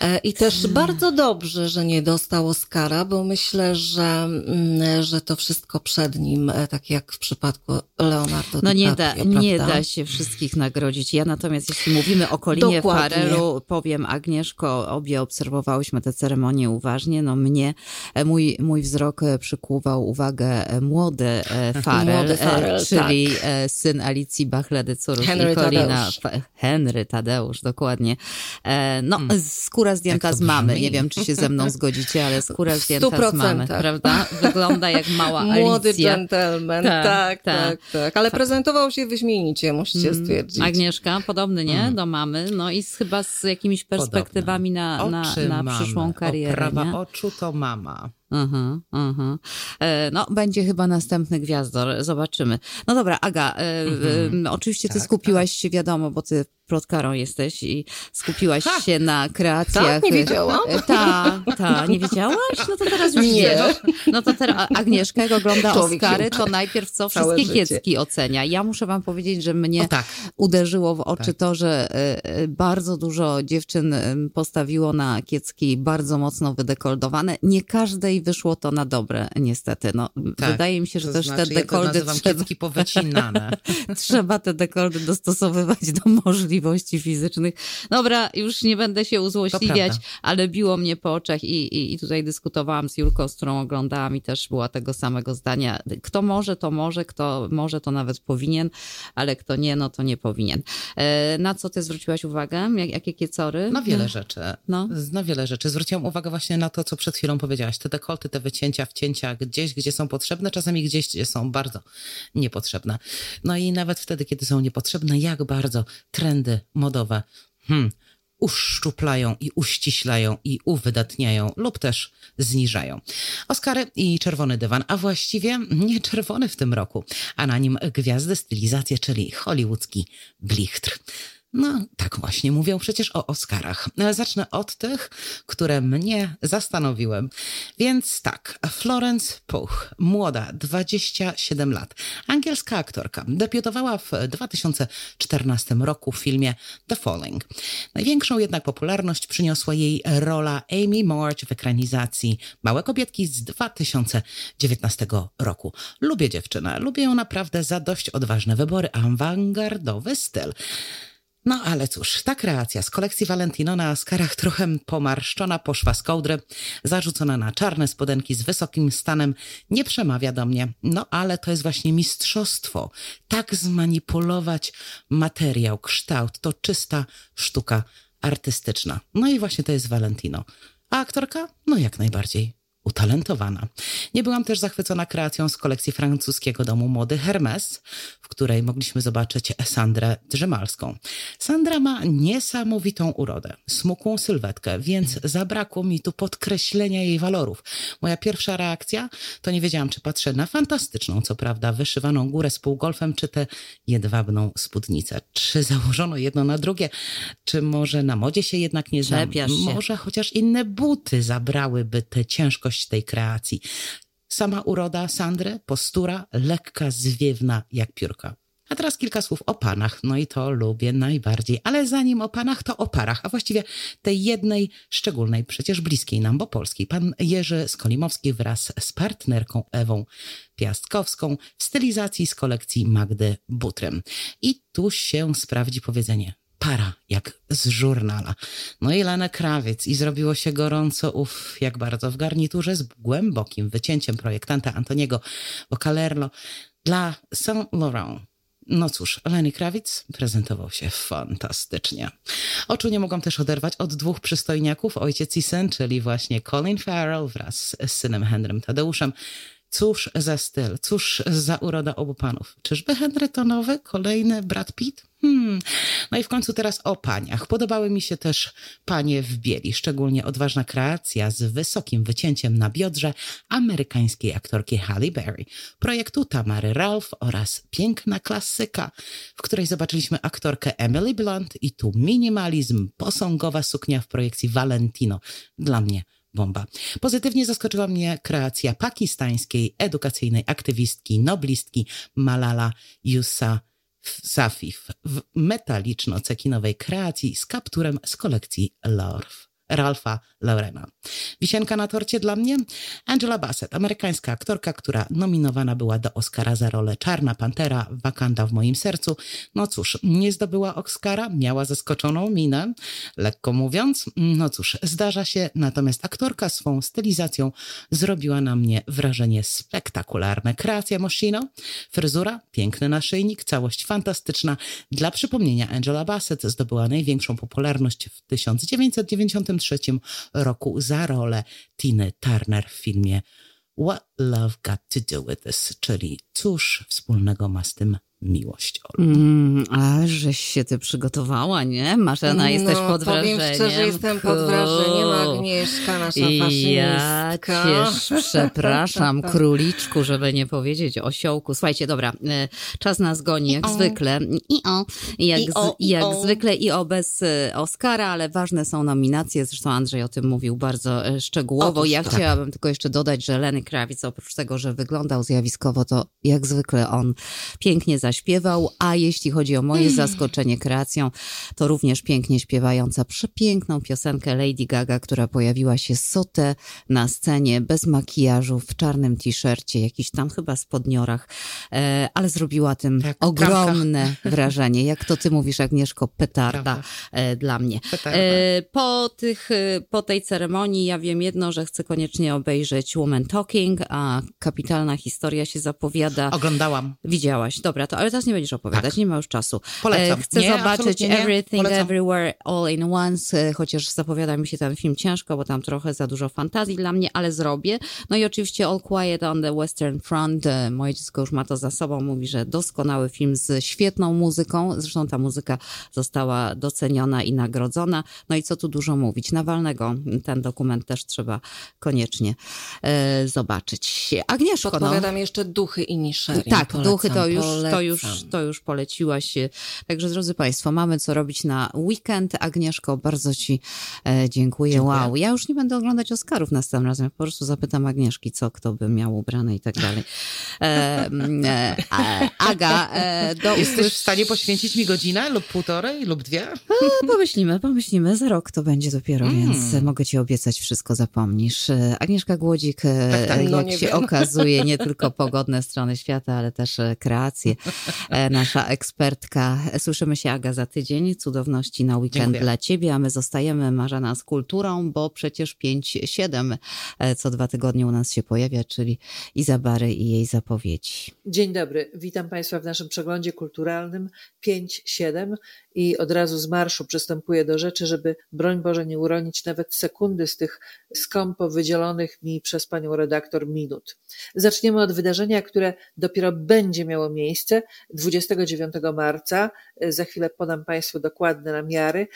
E, I też hmm. bardzo dobrze, że nie dostał Oscara, bo myślę, że, mm, że to wszystko przed nim, e, tak jak w przypadku Leonardo No nie da, nie da się wszystkich nagrodzić. Ja natomiast, jeśli mówimy o Kolinie Farelu, powiem Agnieszko, obie obserwowałyśmy tę ceremonię uważnie. No mnie, e, mój, mój wzrok przykuwał uwagę młody Farel, młody Farel czyli tak. syn Alicji Bachledy Curus i Kolina Henry Henry Tadeusz, dokładnie. E, no, hmm. skóra zdjęta z mamy. Brzmi. Nie wiem, czy się ze mną zgodzicie, ale skóra zdjęta z mamy, prawda? Wygląda jak mała Alicja. Młody gentleman, tak, tak, tak, tak, tak. Ale prezentował się wyśmienicie, musicie mm. stwierdzić. Agnieszka, podobny, nie? Mm. Do mamy. No i z, chyba z jakimiś perspektywami na, na, na, przyszłą karierę. Prawa oczu to mama. Aha, aha. E, no, będzie chyba następny gwiazdor, zobaczymy. No dobra, Aga, e, mhm. oczywiście ty tak, skupiłaś tak. się, wiadomo, bo ty plotkarą jesteś i skupiłaś ha! się na kreacjach. Tak, nie wiedziałam. Tak, tak, nie wiedziałaś? No to teraz już nie. wiesz. No to teraz Agnieszka, jak ogląda Człowiek Oscary, to najpierw co? Wszystkie kiecki ocenia. Ja muszę wam powiedzieć, że mnie tak. uderzyło w oczy tak. to, że bardzo dużo dziewczyn postawiło na kiecki bardzo mocno wydekoldowane. Nie każdej wyszło to na dobre, niestety. No, tak, wydaje mi się, że to też znaczy, te dekoldy ja trzeba... powycinane. trzeba te dekoldy dostosowywać do możliwości fizycznych. Dobra, już nie będę się uzłośliwiać, ale biło mnie po oczach i, i, i tutaj dyskutowałam z Julką, z którą oglądałam i też była tego samego zdania. Kto może, to może, kto może, to nawet powinien, ale kto nie, no to nie powinien. E, na co ty zwróciłaś uwagę? Jak, jakie kiecory? Na wiele rzeczy. No. Na wiele rzeczy. Zwróciłam uwagę właśnie na to, co przed chwilą powiedziałaś. Te dekolty, te wycięcia, wcięcia gdzieś, gdzie są potrzebne, czasami gdzieś, gdzie są bardzo niepotrzebne. No i nawet wtedy, kiedy są niepotrzebne, jak bardzo trendy modowe hmm, uszczuplają i uściślają i uwydatniają lub też zniżają. Oscary i czerwony dywan, a właściwie nie czerwony w tym roku, a na nim gwiazdy stylizacje, czyli hollywoodzki blichtr. No, tak właśnie mówią przecież o Oscarach. Zacznę od tych, które mnie zastanowiły. Więc tak, Florence Pugh, młoda, 27 lat, angielska aktorka, debiutowała w 2014 roku w filmie The Falling. Największą jednak popularność przyniosła jej rola Amy March w ekranizacji Małe Kobietki z 2019 roku. Lubię dziewczynę, lubię ją naprawdę za dość odważne wybory, awangardowy styl. No ale cóż, ta kreacja z kolekcji Valentino na skarach trochę pomarszczona poszła z kołdry, zarzucona na czarne spodenki z wysokim stanem, nie przemawia do mnie. No ale to jest właśnie mistrzostwo. Tak zmanipulować materiał, kształt, to czysta sztuka artystyczna. No i właśnie to jest Valentino. A aktorka? No jak najbardziej utalentowana. Nie byłam też zachwycona kreacją z kolekcji francuskiego domu mody Hermes, w której mogliśmy zobaczyć Sandrę Drzemalską. Sandra ma niesamowitą urodę, smukłą sylwetkę, więc zabrakło mi tu podkreślenia jej walorów. Moja pierwsza reakcja to nie wiedziałam, czy patrzę na fantastyczną, co prawda, wyszywaną górę z półgolfem, czy tę jedwabną spódnicę. Czy założono jedno na drugie, czy może na modzie się jednak nie znam? Może chociaż inne buty zabrałyby tę ciężkość tej kreacji. Sama uroda Sandry, postura lekka, zwiewna jak piórka. A teraz kilka słów o panach, no i to lubię najbardziej. Ale zanim o panach, to o parach, a właściwie tej jednej szczególnej, przecież bliskiej nam, bo polskiej. Pan Jerzy Skolimowski wraz z partnerką Ewą Piastkowską w stylizacji z kolekcji Magdy Butrym. I tu się sprawdzi powiedzenie para, jak z żurnala. No i Lena Krawiec i zrobiło się gorąco, uf, jak bardzo w garniturze z głębokim wycięciem projektanta Antoniego Bocalerlo dla Saint Laurent. No cóż, Lenny Krawiec prezentował się fantastycznie. Oczu nie mogą też oderwać od dwóch przystojniaków, ojciec i syn, czyli właśnie Colin Farrell wraz z synem Henrym Tadeuszem. Cóż za styl, cóż za uroda obu panów. Czyżby Henry to nowy, kolejny Brad Pitt? Hmm. No i w końcu teraz o paniach. Podobały mi się też panie w bieli, szczególnie odważna kreacja z wysokim wycięciem na biodrze amerykańskiej aktorki Halle Berry, projektu Tamary Ralph oraz piękna klasyka, w której zobaczyliśmy aktorkę Emily Blunt i tu minimalizm, posągowa suknia w projekcji Valentino. Dla mnie bomba. Pozytywnie zaskoczyła mnie kreacja pakistańskiej edukacyjnej aktywistki, noblistki Malala Yousafzai Safif w metaliczno-cekinowej kreacji z kapturem z kolekcji Lorf. Ralfa Laurena. Wisienka na torcie dla mnie? Angela Bassett, amerykańska aktorka, która nominowana była do Oscara za rolę Czarna Pantera, Wakanda w moim sercu. No cóż, nie zdobyła Oscara, miała zaskoczoną minę, lekko mówiąc. No cóż, zdarza się, natomiast aktorka swą stylizacją zrobiła na mnie wrażenie spektakularne. Kreacja Moschino, fryzura, piękny naszyjnik, całość fantastyczna. Dla przypomnienia, Angela Bassett zdobyła największą popularność w 1990 1993 roku za rolę Tiny Turner w filmie What Love Got to Do With This, czyli cóż wspólnego ma z tym miłość. Mm, a żeś się ty przygotowała, nie? Marzena, no, jesteś pod wrażeniem. Powiem szczerze, jestem pod wrażeniem. Agnieszka, nasza faszynistka. Ja cię przepraszam, króliczku, żeby nie powiedzieć osiołku. Słuchajcie, dobra, e, czas nas goni, jak I zwykle. I o, jak, I o, jak o. zwykle i o bez e, Oscara, ale ważne są nominacje. Zresztą Andrzej o tym mówił bardzo e, szczegółowo. Otóż, ja tak. chciałabym tylko jeszcze dodać, że Lenny Kravitz oprócz tego, że wyglądał zjawiskowo, to jak zwykle on pięknie zaśpiewał, a jeśli chodzi o moje mm. zaskoczenie kreacją, to również pięknie śpiewająca przepiękną piosenkę Lady Gaga, która pojawiła się sotę na scenie, bez makijażu, w czarnym t-shircie, jakiś tam chyba spodniorach, e, ale zrobiła tym tak, ogromne wrażenie. Jak to ty mówisz, Agnieszko, petarda e, dla mnie. Petarda. E, po, tych, po tej ceremonii ja wiem jedno, że chcę koniecznie obejrzeć Woman Talking, a kapitalna historia się zapowiada. Oglądałam. Widziałaś, dobra, to ale teraz nie będziesz opowiadać, tak. nie ma już czasu. Polecam. Chcę nie, zobaczyć Everything, Polecam. Everywhere, All in Once, chociaż zapowiada mi się ten film ciężko, bo tam trochę za dużo fantazji dla mnie, ale zrobię. No i oczywiście All Quiet on the Western Front. Moje dziecko już ma to za sobą, mówi, że doskonały film z świetną muzyką. Zresztą ta muzyka została doceniona i nagrodzona. No i co tu dużo mówić. Nawalnego ten dokument też trzeba koniecznie e, zobaczyć. Agnieszko, no. Podpowiadam no. jeszcze Duchy i Niszerin. Tak, polecam, Duchy to już, to, już, to już poleciłaś. Także drodzy Państwo, mamy co robić na weekend. Agnieszko, bardzo Ci e, dziękuję. dziękuję. Wow, ja już nie będę oglądać Oscarów następnym razem. Po prostu zapytam Agnieszki, co kto by miał ubrane i tak dalej. E, e, Aga, e, do Jesteś w stanie poświęcić mi godzinę lub półtorej lub dwie? pomyślimy, pomyślimy. Za rok to będzie dopiero, mm. więc mogę Ci obiecać, wszystko zapomnisz. Agnieszka Głodzik, tak, tak, no jak się wiem. okazuje, nie tylko pogodne strony świata, ale też kreacje. Nasza ekspertka. Słyszymy się, Aga, za tydzień. Cudowności na weekend Dziękuję. dla Ciebie, a my zostajemy, Marzena, z kulturą, bo przecież 5-7 co dwa tygodnie u nas się pojawia, czyli Izabary i jej zapowiedzi. Dzień dobry, witam Państwa w naszym przeglądzie kulturalnym 5-7 i od razu z marszu przystępuję do rzeczy, żeby broń Boże nie uronić nawet sekundy z tych skąpo wydzielonych mi przez panią redaktor minut. Zaczniemy od wydarzenia, które dopiero będzie miało miejsce 29 marca. Za chwilę podam Państwu dokładne namiary,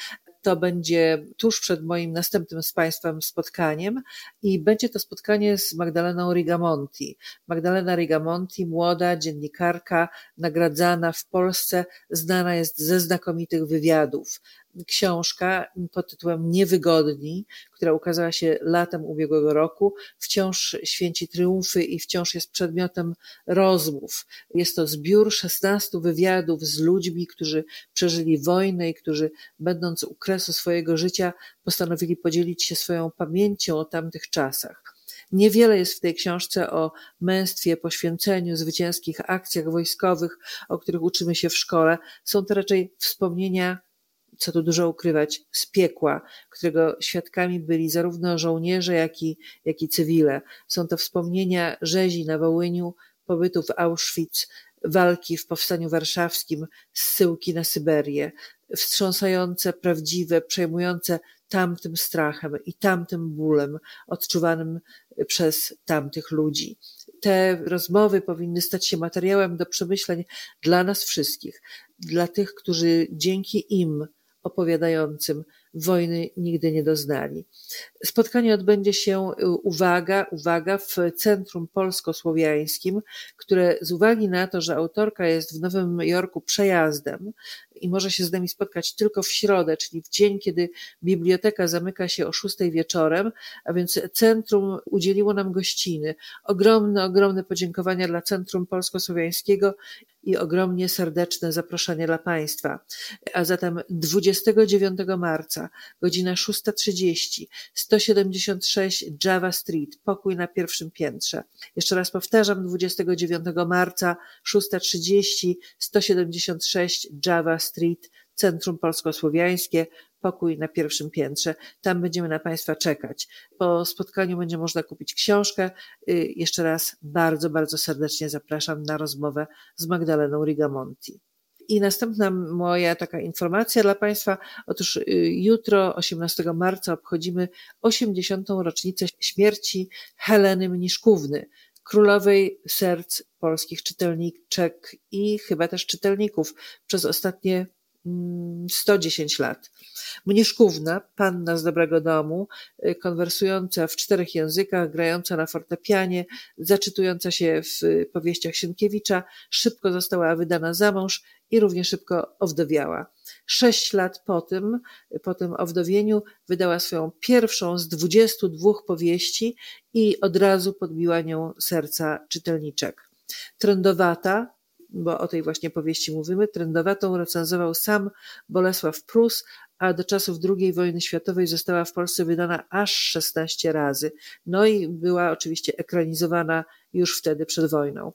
to będzie tuż przed moim następnym z Państwem spotkaniem i będzie to spotkanie z Magdaleną Rigamonti. Magdalena Rigamonti, młoda dziennikarka, nagradzana w Polsce, znana jest ze znakomitych wywiadów książka pod tytułem Niewygodni, która ukazała się latem ubiegłego roku, wciąż święci triumfy i wciąż jest przedmiotem rozmów. Jest to zbiór 16 wywiadów z ludźmi, którzy przeżyli wojnę i którzy, będąc u kresu swojego życia, postanowili podzielić się swoją pamięcią o tamtych czasach. Niewiele jest w tej książce o męstwie, poświęceniu, zwycięskich akcjach wojskowych, o których uczymy się w szkole. Są to raczej wspomnienia co tu dużo ukrywać, z piekła, którego świadkami byli zarówno żołnierze, jak i, jak i cywile. Są to wspomnienia rzezi na Wołyniu, pobytu w Auschwitz, walki w Powstaniu Warszawskim, zsyłki na Syberię, wstrząsające, prawdziwe, przejmujące tamtym strachem i tamtym bólem odczuwanym przez tamtych ludzi. Te rozmowy powinny stać się materiałem do przemyśleń dla nas wszystkich, dla tych, którzy dzięki im opowiadającym wojny nigdy nie doznali. Spotkanie odbędzie się, y, uwaga, uwaga, w Centrum Polsko-Słowiańskim, które z uwagi na to, że autorka jest w Nowym Jorku przejazdem i może się z nami spotkać tylko w środę, czyli w dzień, kiedy biblioteka zamyka się o szóstej wieczorem, a więc centrum udzieliło nam gościny. Ogromne, ogromne podziękowania dla Centrum Polsko-Słowiańskiego i ogromnie serdeczne zaproszenie dla Państwa. A zatem 29 marca, godzina 6.30, 176 Java Street, pokój na pierwszym piętrze. Jeszcze raz powtarzam, 29 marca, 6.30, 176 Java Street, Centrum Polsko-Słowiańskie, pokój na pierwszym piętrze. Tam będziemy na Państwa czekać. Po spotkaniu będzie można kupić książkę. Y, jeszcze raz bardzo, bardzo serdecznie zapraszam na rozmowę z Magdaleną Rigamonti. I następna moja taka informacja dla Państwa. Otóż y, jutro, 18 marca, obchodzimy 80. rocznicę śmierci Heleny Mniszkówny, królowej serc polskich czytelniczek i chyba też czytelników przez ostatnie 110 mm, lat. Mniszkówna, panna z dobrego domu, y, konwersująca w czterech językach, grająca na fortepianie, zaczytująca się w powieściach Sienkiewicza, szybko została wydana za mąż i równie szybko owdowiała. Sześć lat po tym, po tym owdowieniu wydała swoją pierwszą z 22 powieści i od razu podbiła nią serca czytelniczek. Trędowata, bo o tej właśnie powieści mówimy, trendowatą recenzował sam Bolesław Prus, a do czasów II wojny światowej została w Polsce wydana aż 16 razy. No i była oczywiście ekranizowana już wtedy przed wojną.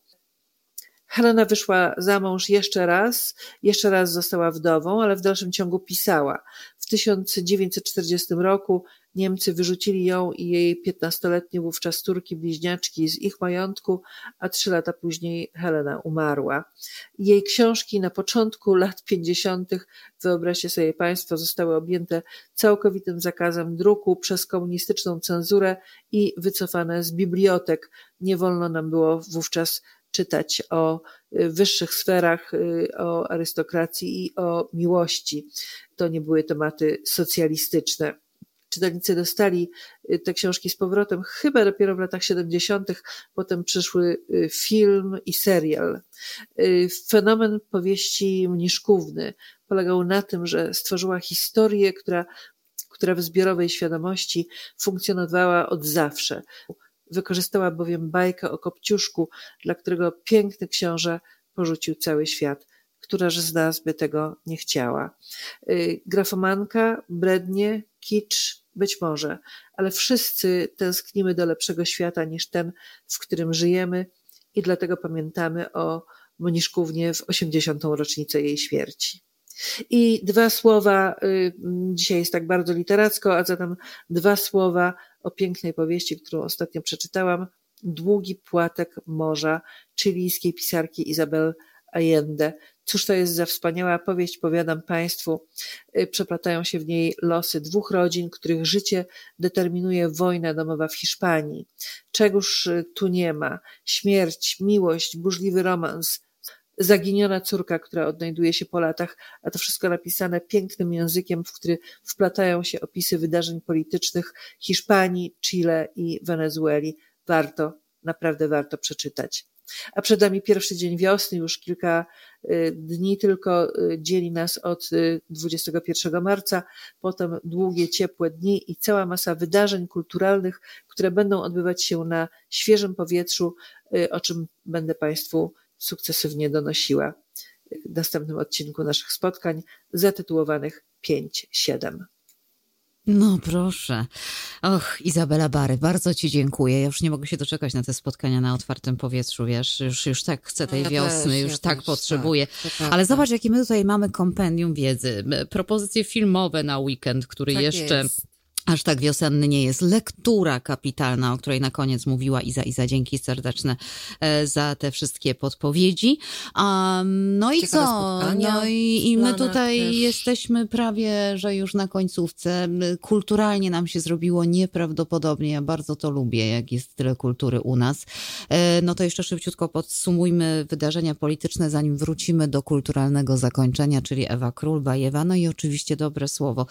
Helena wyszła za mąż jeszcze raz, jeszcze raz została wdową, ale w dalszym ciągu pisała. W 1940 roku Niemcy wyrzucili ją i jej piętnastoletnie wówczas córki bliźniaczki z ich majątku, a trzy lata później Helena umarła. Jej książki na początku lat pięćdziesiątych, wyobraźcie sobie Państwo, zostały objęte całkowitym zakazem druku przez komunistyczną cenzurę i wycofane z bibliotek. Nie wolno nam było wówczas czytać o y, wyższych sferach, y, o arystokracji i o miłości. To nie były tematy socjalistyczne czytelnicy dostali y, te książki z powrotem chyba dopiero w latach 70., potem przyszły y, film i serial. Y, fenomen powieści Mniszkówny polegał na tym, że stworzyła historię, która, która w zbiorowej świadomości funkcjonowała od zawsze. Wykorzystała bowiem bajkę o Kopciuszku, dla którego piękny książę porzucił cały świat. Któraż z nas by tego nie chciała? Grafomanka, brednie, kicz, być może, ale wszyscy tęsknimy do lepszego świata niż ten, w którym żyjemy i dlatego pamiętamy o Moniszkównie w 80. rocznicę jej śmierci. I dwa słowa, y, dzisiaj jest tak bardzo literacko, a zatem dwa słowa o pięknej powieści, którą ostatnio przeczytałam. Długi płatek morza chilijskiej pisarki Izabel Allende. Cóż to jest za wspaniała powieść, powiadam Państwu. Y, przeplatają się w niej losy dwóch rodzin, których życie determinuje wojna domowa w Hiszpanii. Czegoż y, tu nie ma? Śmierć, miłość, burzliwy romans, zaginiona córka, która odnajduje się po latach, a to wszystko napisane pięknym językiem, w który wplatają się opisy wydarzeń politycznych Hiszpanii, Chile i Wenezueli. Warto, naprawdę warto przeczytać a przed nami pierwszy dzień wiosny, już kilka y, dni tylko y, dzieli nas od 21 y, marca, potem długie, ciepłe dni i cała masa wydarzeń kulturalnych, które będą odbywać się na świeżym powietrzu, o czym będę Państwu sukcesywnie donosiła w następnym odcinku naszych spotkań zatytułowanych 5-7. No proszę. Och, Izabela Bary, bardzo Ci dziękuję. Ja już nie mogę się doczekać na te spotkania na otwartym powietrzu, wiesz, już, już tak chcę tej ja wiosny, też, już ja tak też, potrzebuję. Tak, Ale zobacz, jakie my tutaj mamy kompendium wiedzy, propozycje filmowe na weekend, który tak jeszcze... Jest aż tak wiosenny nie jest. Lektura kapitalna, o której na koniec mówiła Iza. Iza, dzięki serdeczne e, za te wszystkie podpowiedzi. Um, no i Ciekawe co? No i, i my tutaj też. jesteśmy prawie, że już na końcówce. Kulturalnie nam się zrobiło nieprawdopodobnie. Ja bardzo to lubię, jak jest tyle kultury u nas. E, no to jeszcze szybciutko podsumujmy wydarzenia polityczne, zanim wrócimy do kulturalnego zakończenia, czyli Ewa Król, Bajewa, no i oczywiście dobre słowo.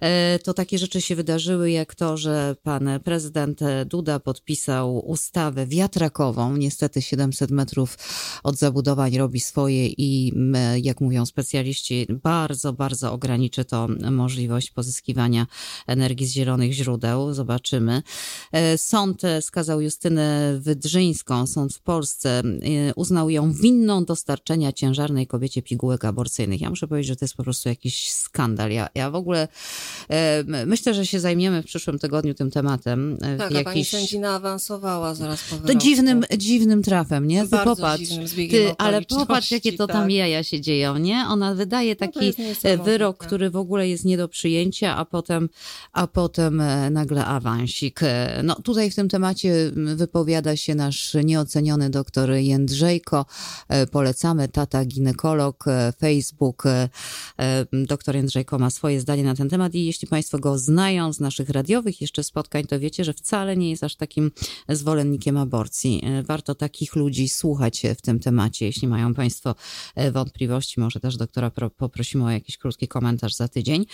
E, to takie rzeczy się wydarzyły wydarzyły, jak to, że pan prezydent Duda podpisał ustawę wiatrakową. Niestety 700 metrów od zabudowań robi swoje i, jak mówią specjaliści, bardzo, bardzo ograniczy to możliwość pozyskiwania energii z zielonych źródeł. Zobaczymy. E, sąd skazał Justynę Wydrzyńską, sąd w Polsce, e, uznał ją winną dostarczenia ciężarnej kobiecie pigułek aborcyjnych. Ja muszę powiedzieć, że to jest po prostu jakiś skandal. Ja, ja w ogóle e, myślę, że się zajmiemy w przyszłym tygodniu tym tematem. E, tak, jakiś... a pani sędzina awansowała zaraz po To dziwnym, dziwnym trafem, nie? Ty popatrz, ty, ale popatrz, jakie to tam tak. jaja się dzieją, nie? Ona wydaje no taki no wyrok, który w ogóle jest nie do przyjęcia, a potem, a potem e, nagle awansik. No tutaj w tym temacie wypowiada się nasz nieoceniony doktor Jędrzejko. Polecamy, tata ginekolog, Facebook. Doktor Jędrzejko ma swoje zdanie na ten temat i jeśli Państwo go znają, z naszych radiowych jeszcze spotkań, to wiecie, że wcale nie jest aż takim zwolennikiem aborcji. E, warto takich ludzi słuchać w tym temacie. Jeśli mają Państwo e, wątpliwości, może też doktora poprosimy o jakiś krótki komentarz za tydzień.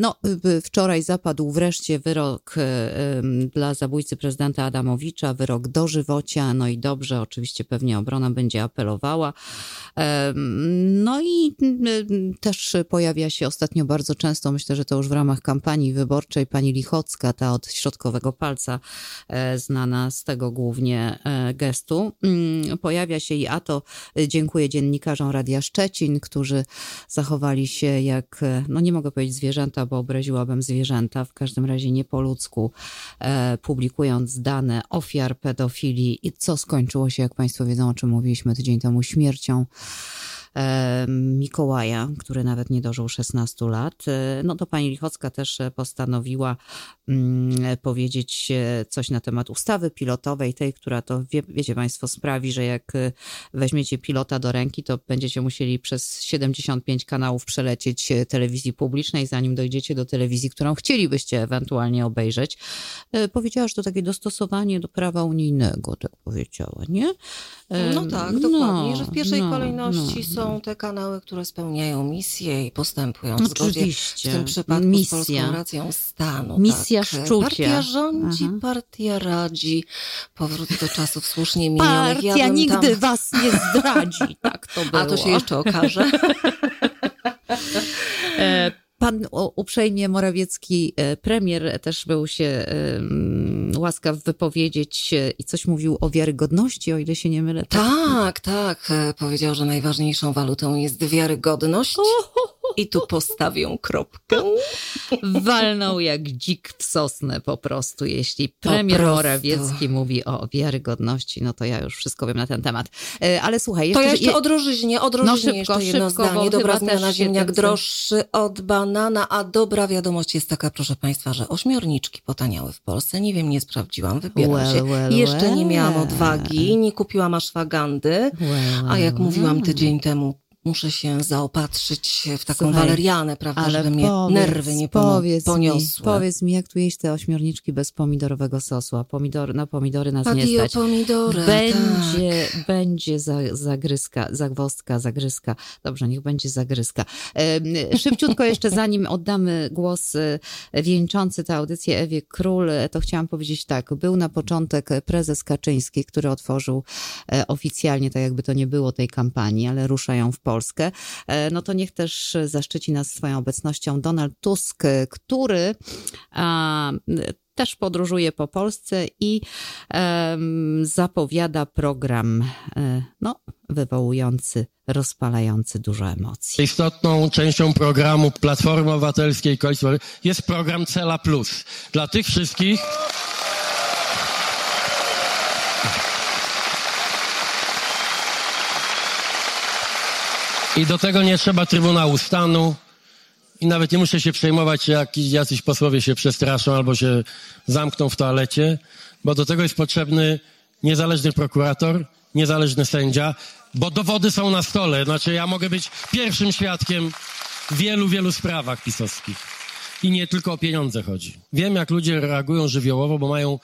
No, wczoraj zapadł wreszcie wyrok dla zabójcy prezydenta Adamowicza, wyrok dożywocia, no i dobrze, oczywiście pewnie obrona będzie apelowała. No i też pojawia się ostatnio bardzo często, myślę, że to już w ramach kampanii wyborczej, pani Lichocka, ta od środkowego palca, e, znana z tego głównie e, gestu. Mm, pojawia się i a to dziękuję dziennikarzom Radia Szczecin, którzy zachowali się jak, e, no nie mogę powiedzieć zwierzęta, bo obraziłabym zwierzęta, w każdym razie nie po ludzku, publikując dane ofiar pedofilii i co skończyło się, jak Państwo wiedzą, o czym mówiliśmy tydzień temu, śmiercią Mikołaja, który nawet nie dożył 16 lat. E, no to pani Lichocka też e, postanowiła mm, powiedzieć e, coś na temat ustawy pilotowej, tej, która to, wie, wiecie Państwo, sprawi, że jak weźmiecie pilota do ręki, to będziecie musieli przez 75 kanałów przelecieć telewizji publicznej, zanim dojdziecie do telewizji, którą chcielibyście ewentualnie obejrzeć. Powiedziała, że to takie dostosowanie do prawa unijnego, tak powiedziała, nie? No tak, dokładnie, no, że w pierwszej no, kolejności no, są te kanały, które spełniają misję i postępują w zgodzie, w tym przypadku Misja. z polską racją stanu. Misja tak. szczucia. Partia rządzi, Aha. partia radzi. Powrót do czasów słusznie minionych. Partia ja nigdy tam... was nie zdradzi, tak to było. A to się jeszcze okaże. E, Pan uprzejmie Morawiecki, e, premier, też był się łaskaw wypowiedzieć e, i coś mówił o wiarygodności, o ile się nie mylę. Tak, tak. E, powiedział, że najważniejszą walutą jest wiarygodność. I tu postawią kropkę. Walnął jak dzik w sosnę po prostu. Jeśli premier Morawiecki mówi o wiarygodności, no to ja już wszystko wiem na ten temat. Ale słuchaj, jeszcze... To jeszcze o drożyźnie, o drożyźnie no szybko, jeszcze jedno szybko, zdanie. Dobra zmiana, ziemniak droższy od banana, a dobra wiadomość jest taka, proszę Państwa, że ośmiorniczki potaniały w Polsce. Nie wiem, nie sprawdziłam, wybieram well, się. Well, jeszcze well. nie miałam odwagi, nie kupiłam ashwagandy, a jak mówiłam tydzień temu, muszę się zaopatrzyć w taką Słuchaj, walerianę, prawda, ale żeby mnie nerwy nie powiedz poniosły. Mi, powiedz mi, jak tu jeść te ośmiorniczki bez pomidorowego sosu, a pomidory, na pomidory nas Patio nie stać. pomidory, Będzie, tak. będzie za, zagryzka, zagwostka, zagryzka. Dobrze, niech będzie zagryzka. Szybciutko jeszcze, zanim oddamy głos e, wieńczący tę audycję Ewie Król, e, to chciałam powiedzieć tak. Był na początek prezes Kaczyński, który otworzył e, oficjalnie, tak jakby to nie było tej kampanii, ale ruszają w Polsce Polskę, e, no to niech też zaszczyci nas swoją obecnością Donald Tusk, który też podróżuje po Polsce i zapowiada program e, no, wywołujący, rozpalający dużo emocji. Istotną częścią programu Platformy Obywatelskiej jest program Cela Plus. Dla tych wszystkich I do tego nie trzeba Trybunału Stanu. I nawet nie muszę się przejmować, jak jacyś posłowie się przestraszą albo się zamkną w toalecie, bo do tego jest potrzebny niezależny prokurator, niezależny sędzia, bo dowody są na stole. Znaczy, ja mogę być pierwszym świadkiem w wielu, wielu sprawach pisowskich. I nie tylko o pieniądze chodzi. Wiem, jak ludzie reagują żywiołowo, bo mają,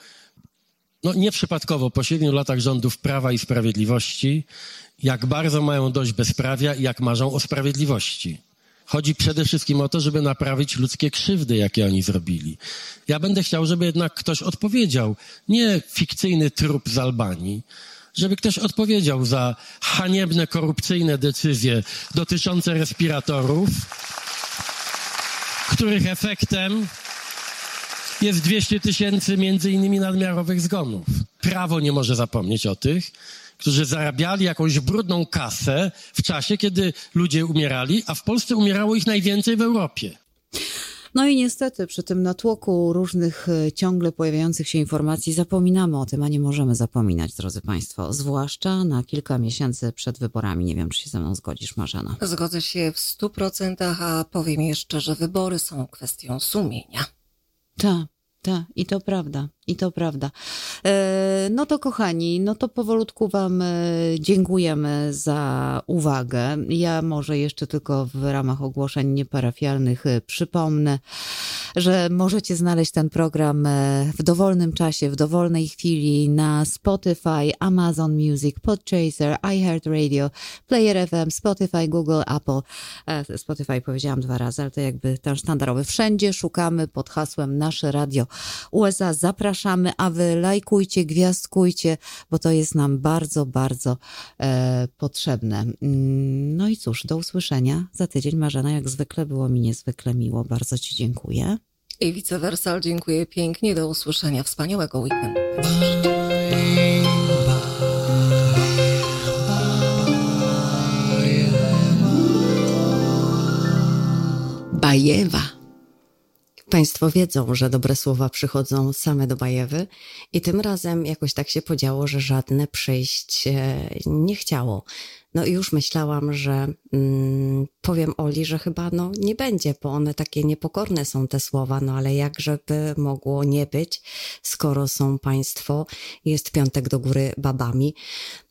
no nieprzypadkowo, po siedmiu latach rządów Prawa i Sprawiedliwości jak bardzo mają dość bezprawia i jak marzą o sprawiedliwości. Chodzi przede wszystkim o to, żeby naprawić ludzkie krzywdy, jakie oni zrobili. Ja będę chciał, żeby jednak ktoś odpowiedział. Nie fikcyjny trup z Albanii, żeby ktoś odpowiedział za haniebne, korupcyjne decyzje dotyczące respiratorów, których efektem jest 200 tysięcy między innymi nadmiarowych zgonów. Prawo nie może zapomnieć o tych, którzy zarabiali jakąś brudną kasę w czasie, kiedy ludzie umierali, a w Polsce umierało ich najwięcej w Europie. No i niestety przy tym natłoku różnych e, ciągle pojawiających się informacji zapominamy o tym, a nie możemy zapominać, drodzy Państwo, zwłaszcza na kilka miesięcy przed wyborami. Nie wiem, czy się ze mną zgodzisz, Marzena. Zgodzę się w stu procentach, a powiem jeszcze, że wybory są kwestią sumienia. Tak, tak, i to prawda. I to prawda. E, no to kochani, no to powolutku Wam e, dziękujemy za uwagę. Ja może jeszcze tylko w ramach ogłoszeń nieparafialnych e, przypomnę, że możecie znaleźć ten program w dowolnym czasie, w dowolnej chwili na Spotify, Amazon Music, Podchaser, iHeartRadio, Player FM, Spotify, Google, Apple. Spotify powiedziałam dwa razy, ale to jakby ten sztandarowy. Wszędzie szukamy pod hasłem Nasze Radio USA. Zapraszam zapraszamy, a wy lajkujcie, gwiazdkujcie, bo to jest nam bardzo, bardzo e, potrzebne. Mm, no i cóż, do usłyszenia za tydzień. Marzena, jak zwykle było mi niezwykle miło. Bardzo Ci dziękuję. I vice versa, dziękuję pięknie. Do usłyszenia. Wspaniałego weekendu. Bajewa. Państwo wiedzą, że dobre słowa przychodzą same do Bajewy i tym razem jakoś tak się podziało, że żadne przyjść nie chciało. No i już myślałam, że mm, powiem Oli, że chyba no, nie będzie, bo one takie niepokorne są te słowa, no ale jakżeby mogło nie być, skoro są Państwo, jest piątek do góry babami,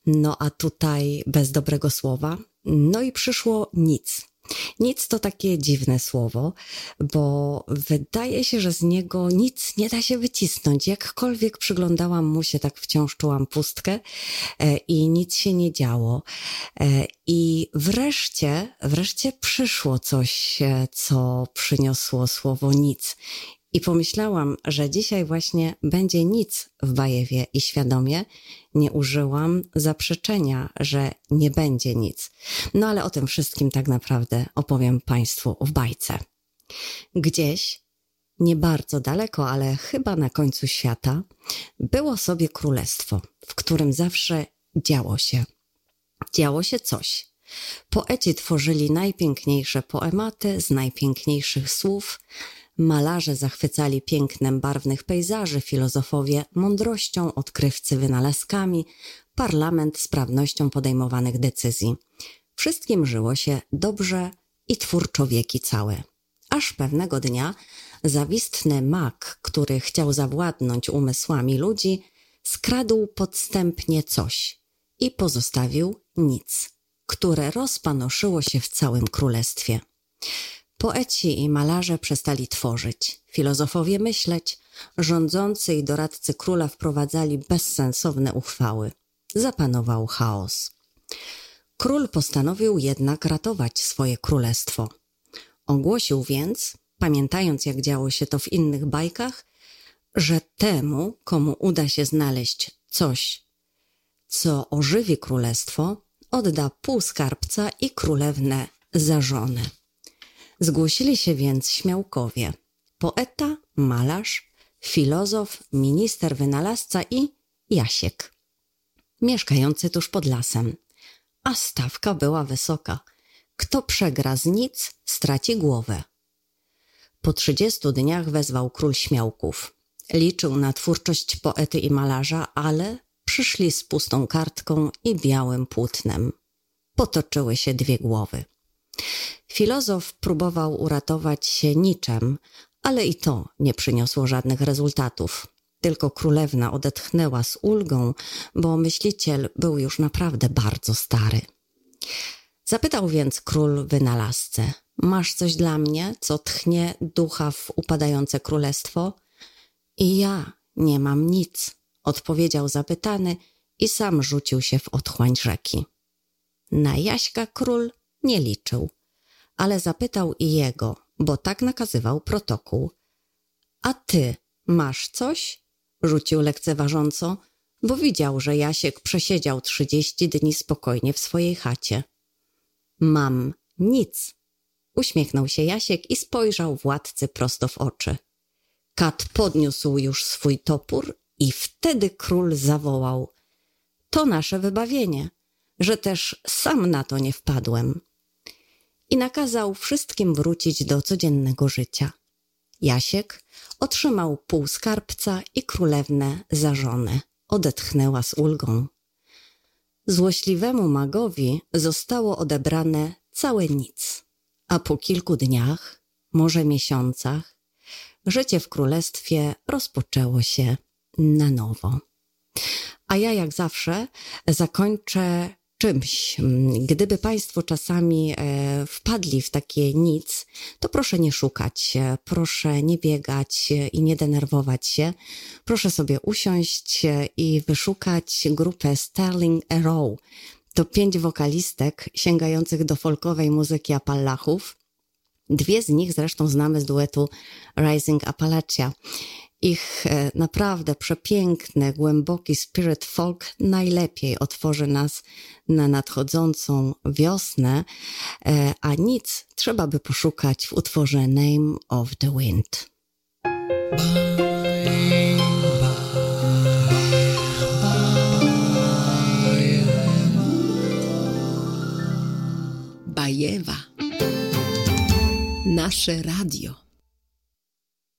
no a tutaj bez dobrego słowa, no i przyszło nic. Nic to takie dziwne słowo, bo wydaje się, że z niego nic nie da się wycisnąć. Jakkolwiek przyglądałam mu się, tak wciąż czułam pustkę e, i nic się nie działo. E, I wreszcie, wreszcie przyszło coś, e, co przyniosło słowo nic. I pomyślałam, że dzisiaj właśnie będzie nic w Bajewie i świadomie nie użyłam zaprzeczenia, że nie będzie nic. No ale o tym wszystkim tak naprawdę opowiem Państwu w bajce. Gdzieś, nie bardzo daleko, ale chyba na końcu świata, było sobie królestwo, w którym zawsze działo się. Działo się coś. Poeci tworzyli najpiękniejsze poematy z najpiękniejszych słów, Malarze zachwycali pięknem barwnych pejzaży, filozofowie mądrością, odkrywcy wynalazkami, parlament sprawnością podejmowanych decyzji. Wszystkim żyło się dobrze i twórczo wieki całe. Aż pewnego dnia zawistny mak, który chciał zawładnąć umysłami ludzi, skradł podstępnie coś i pozostawił nic, które rozpanoszyło się w całym królestwie. Poeci i malarze przestali tworzyć, filozofowie myśleć, rządzący i doradcy króla wprowadzali bezsensowne uchwały. Zapanował chaos. Król postanowił jednak ratować swoje królestwo. Ogłosił więc, pamiętając jak działo się to w innych bajkach, że temu, komu uda się znaleźć coś, co ożywi królestwo, odda pół skarbca i królewnę za żonę. Zgłosili się więc śmiałkowie. Poeta, malarz, filozof, minister wynalazca i Jasiek. Mieszkający tuż pod lasem. A stawka była wysoka. Kto przegra z nic, straci głowę. Po trzydziestu dniach wezwał król śmiałków. Liczył na twórczość poety i malarza, ale przyszli z pustą kartką i białym płótnem. Potoczyły się dwie głowy. Filozof próbował uratować się niczem, ale i to nie przyniosło żadnych rezultatów. Tylko królewna odetchnęła z ulgą, bo myśliciel był już naprawdę bardzo stary. Zapytał więc król wynalazcę: Masz coś dla mnie, co tchnie ducha w upadające królestwo? I ja nie mam nic, odpowiedział zapytany i sam rzucił się w otchłań rzeki. Na Jaśka król nie liczył ale zapytał i jego, bo tak nakazywał protokół. A ty masz coś? Rzucił lekceważąco, bo widział, że Jasiek przesiedział trzydzieści dni spokojnie w swojej chacie. Mam nic. Uśmiechnął się Jasiek i spojrzał władcy prosto w oczy. Kat podniósł już swój topór i wtedy król zawołał. To nasze wybawienie, że też sam na to nie wpadłem i nakazał wszystkim wrócić do codziennego życia. Jasiek otrzymał pół skarbca i królewnę za żonę. Odetchnęła z ulgą. Złośliwemu magowi zostało odebrane całe nic, a po kilku dniach, może miesiącach, życie w królestwie rozpoczęło się na nowo. A ja, jak zawsze, zakończę czymś. Gdyby Państwo czasami e, wpadli w takie nic, to proszę nie szukać proszę nie biegać i nie denerwować się. Proszę sobie usiąść i wyszukać grupę Sterling Arrow. To pięć wokalistek sięgających do folkowej muzyki Apalachów. Dwie z nich zresztą znamy z duetu Rising Appalachia. Ich e, naprawdę przepiękny, głęboki spirit folk najlepiej otworzy nas na nadchodzącą wiosnę, e, a nic trzeba by poszukać w utworze Name of the Wind. Bajewa. Nasze radio.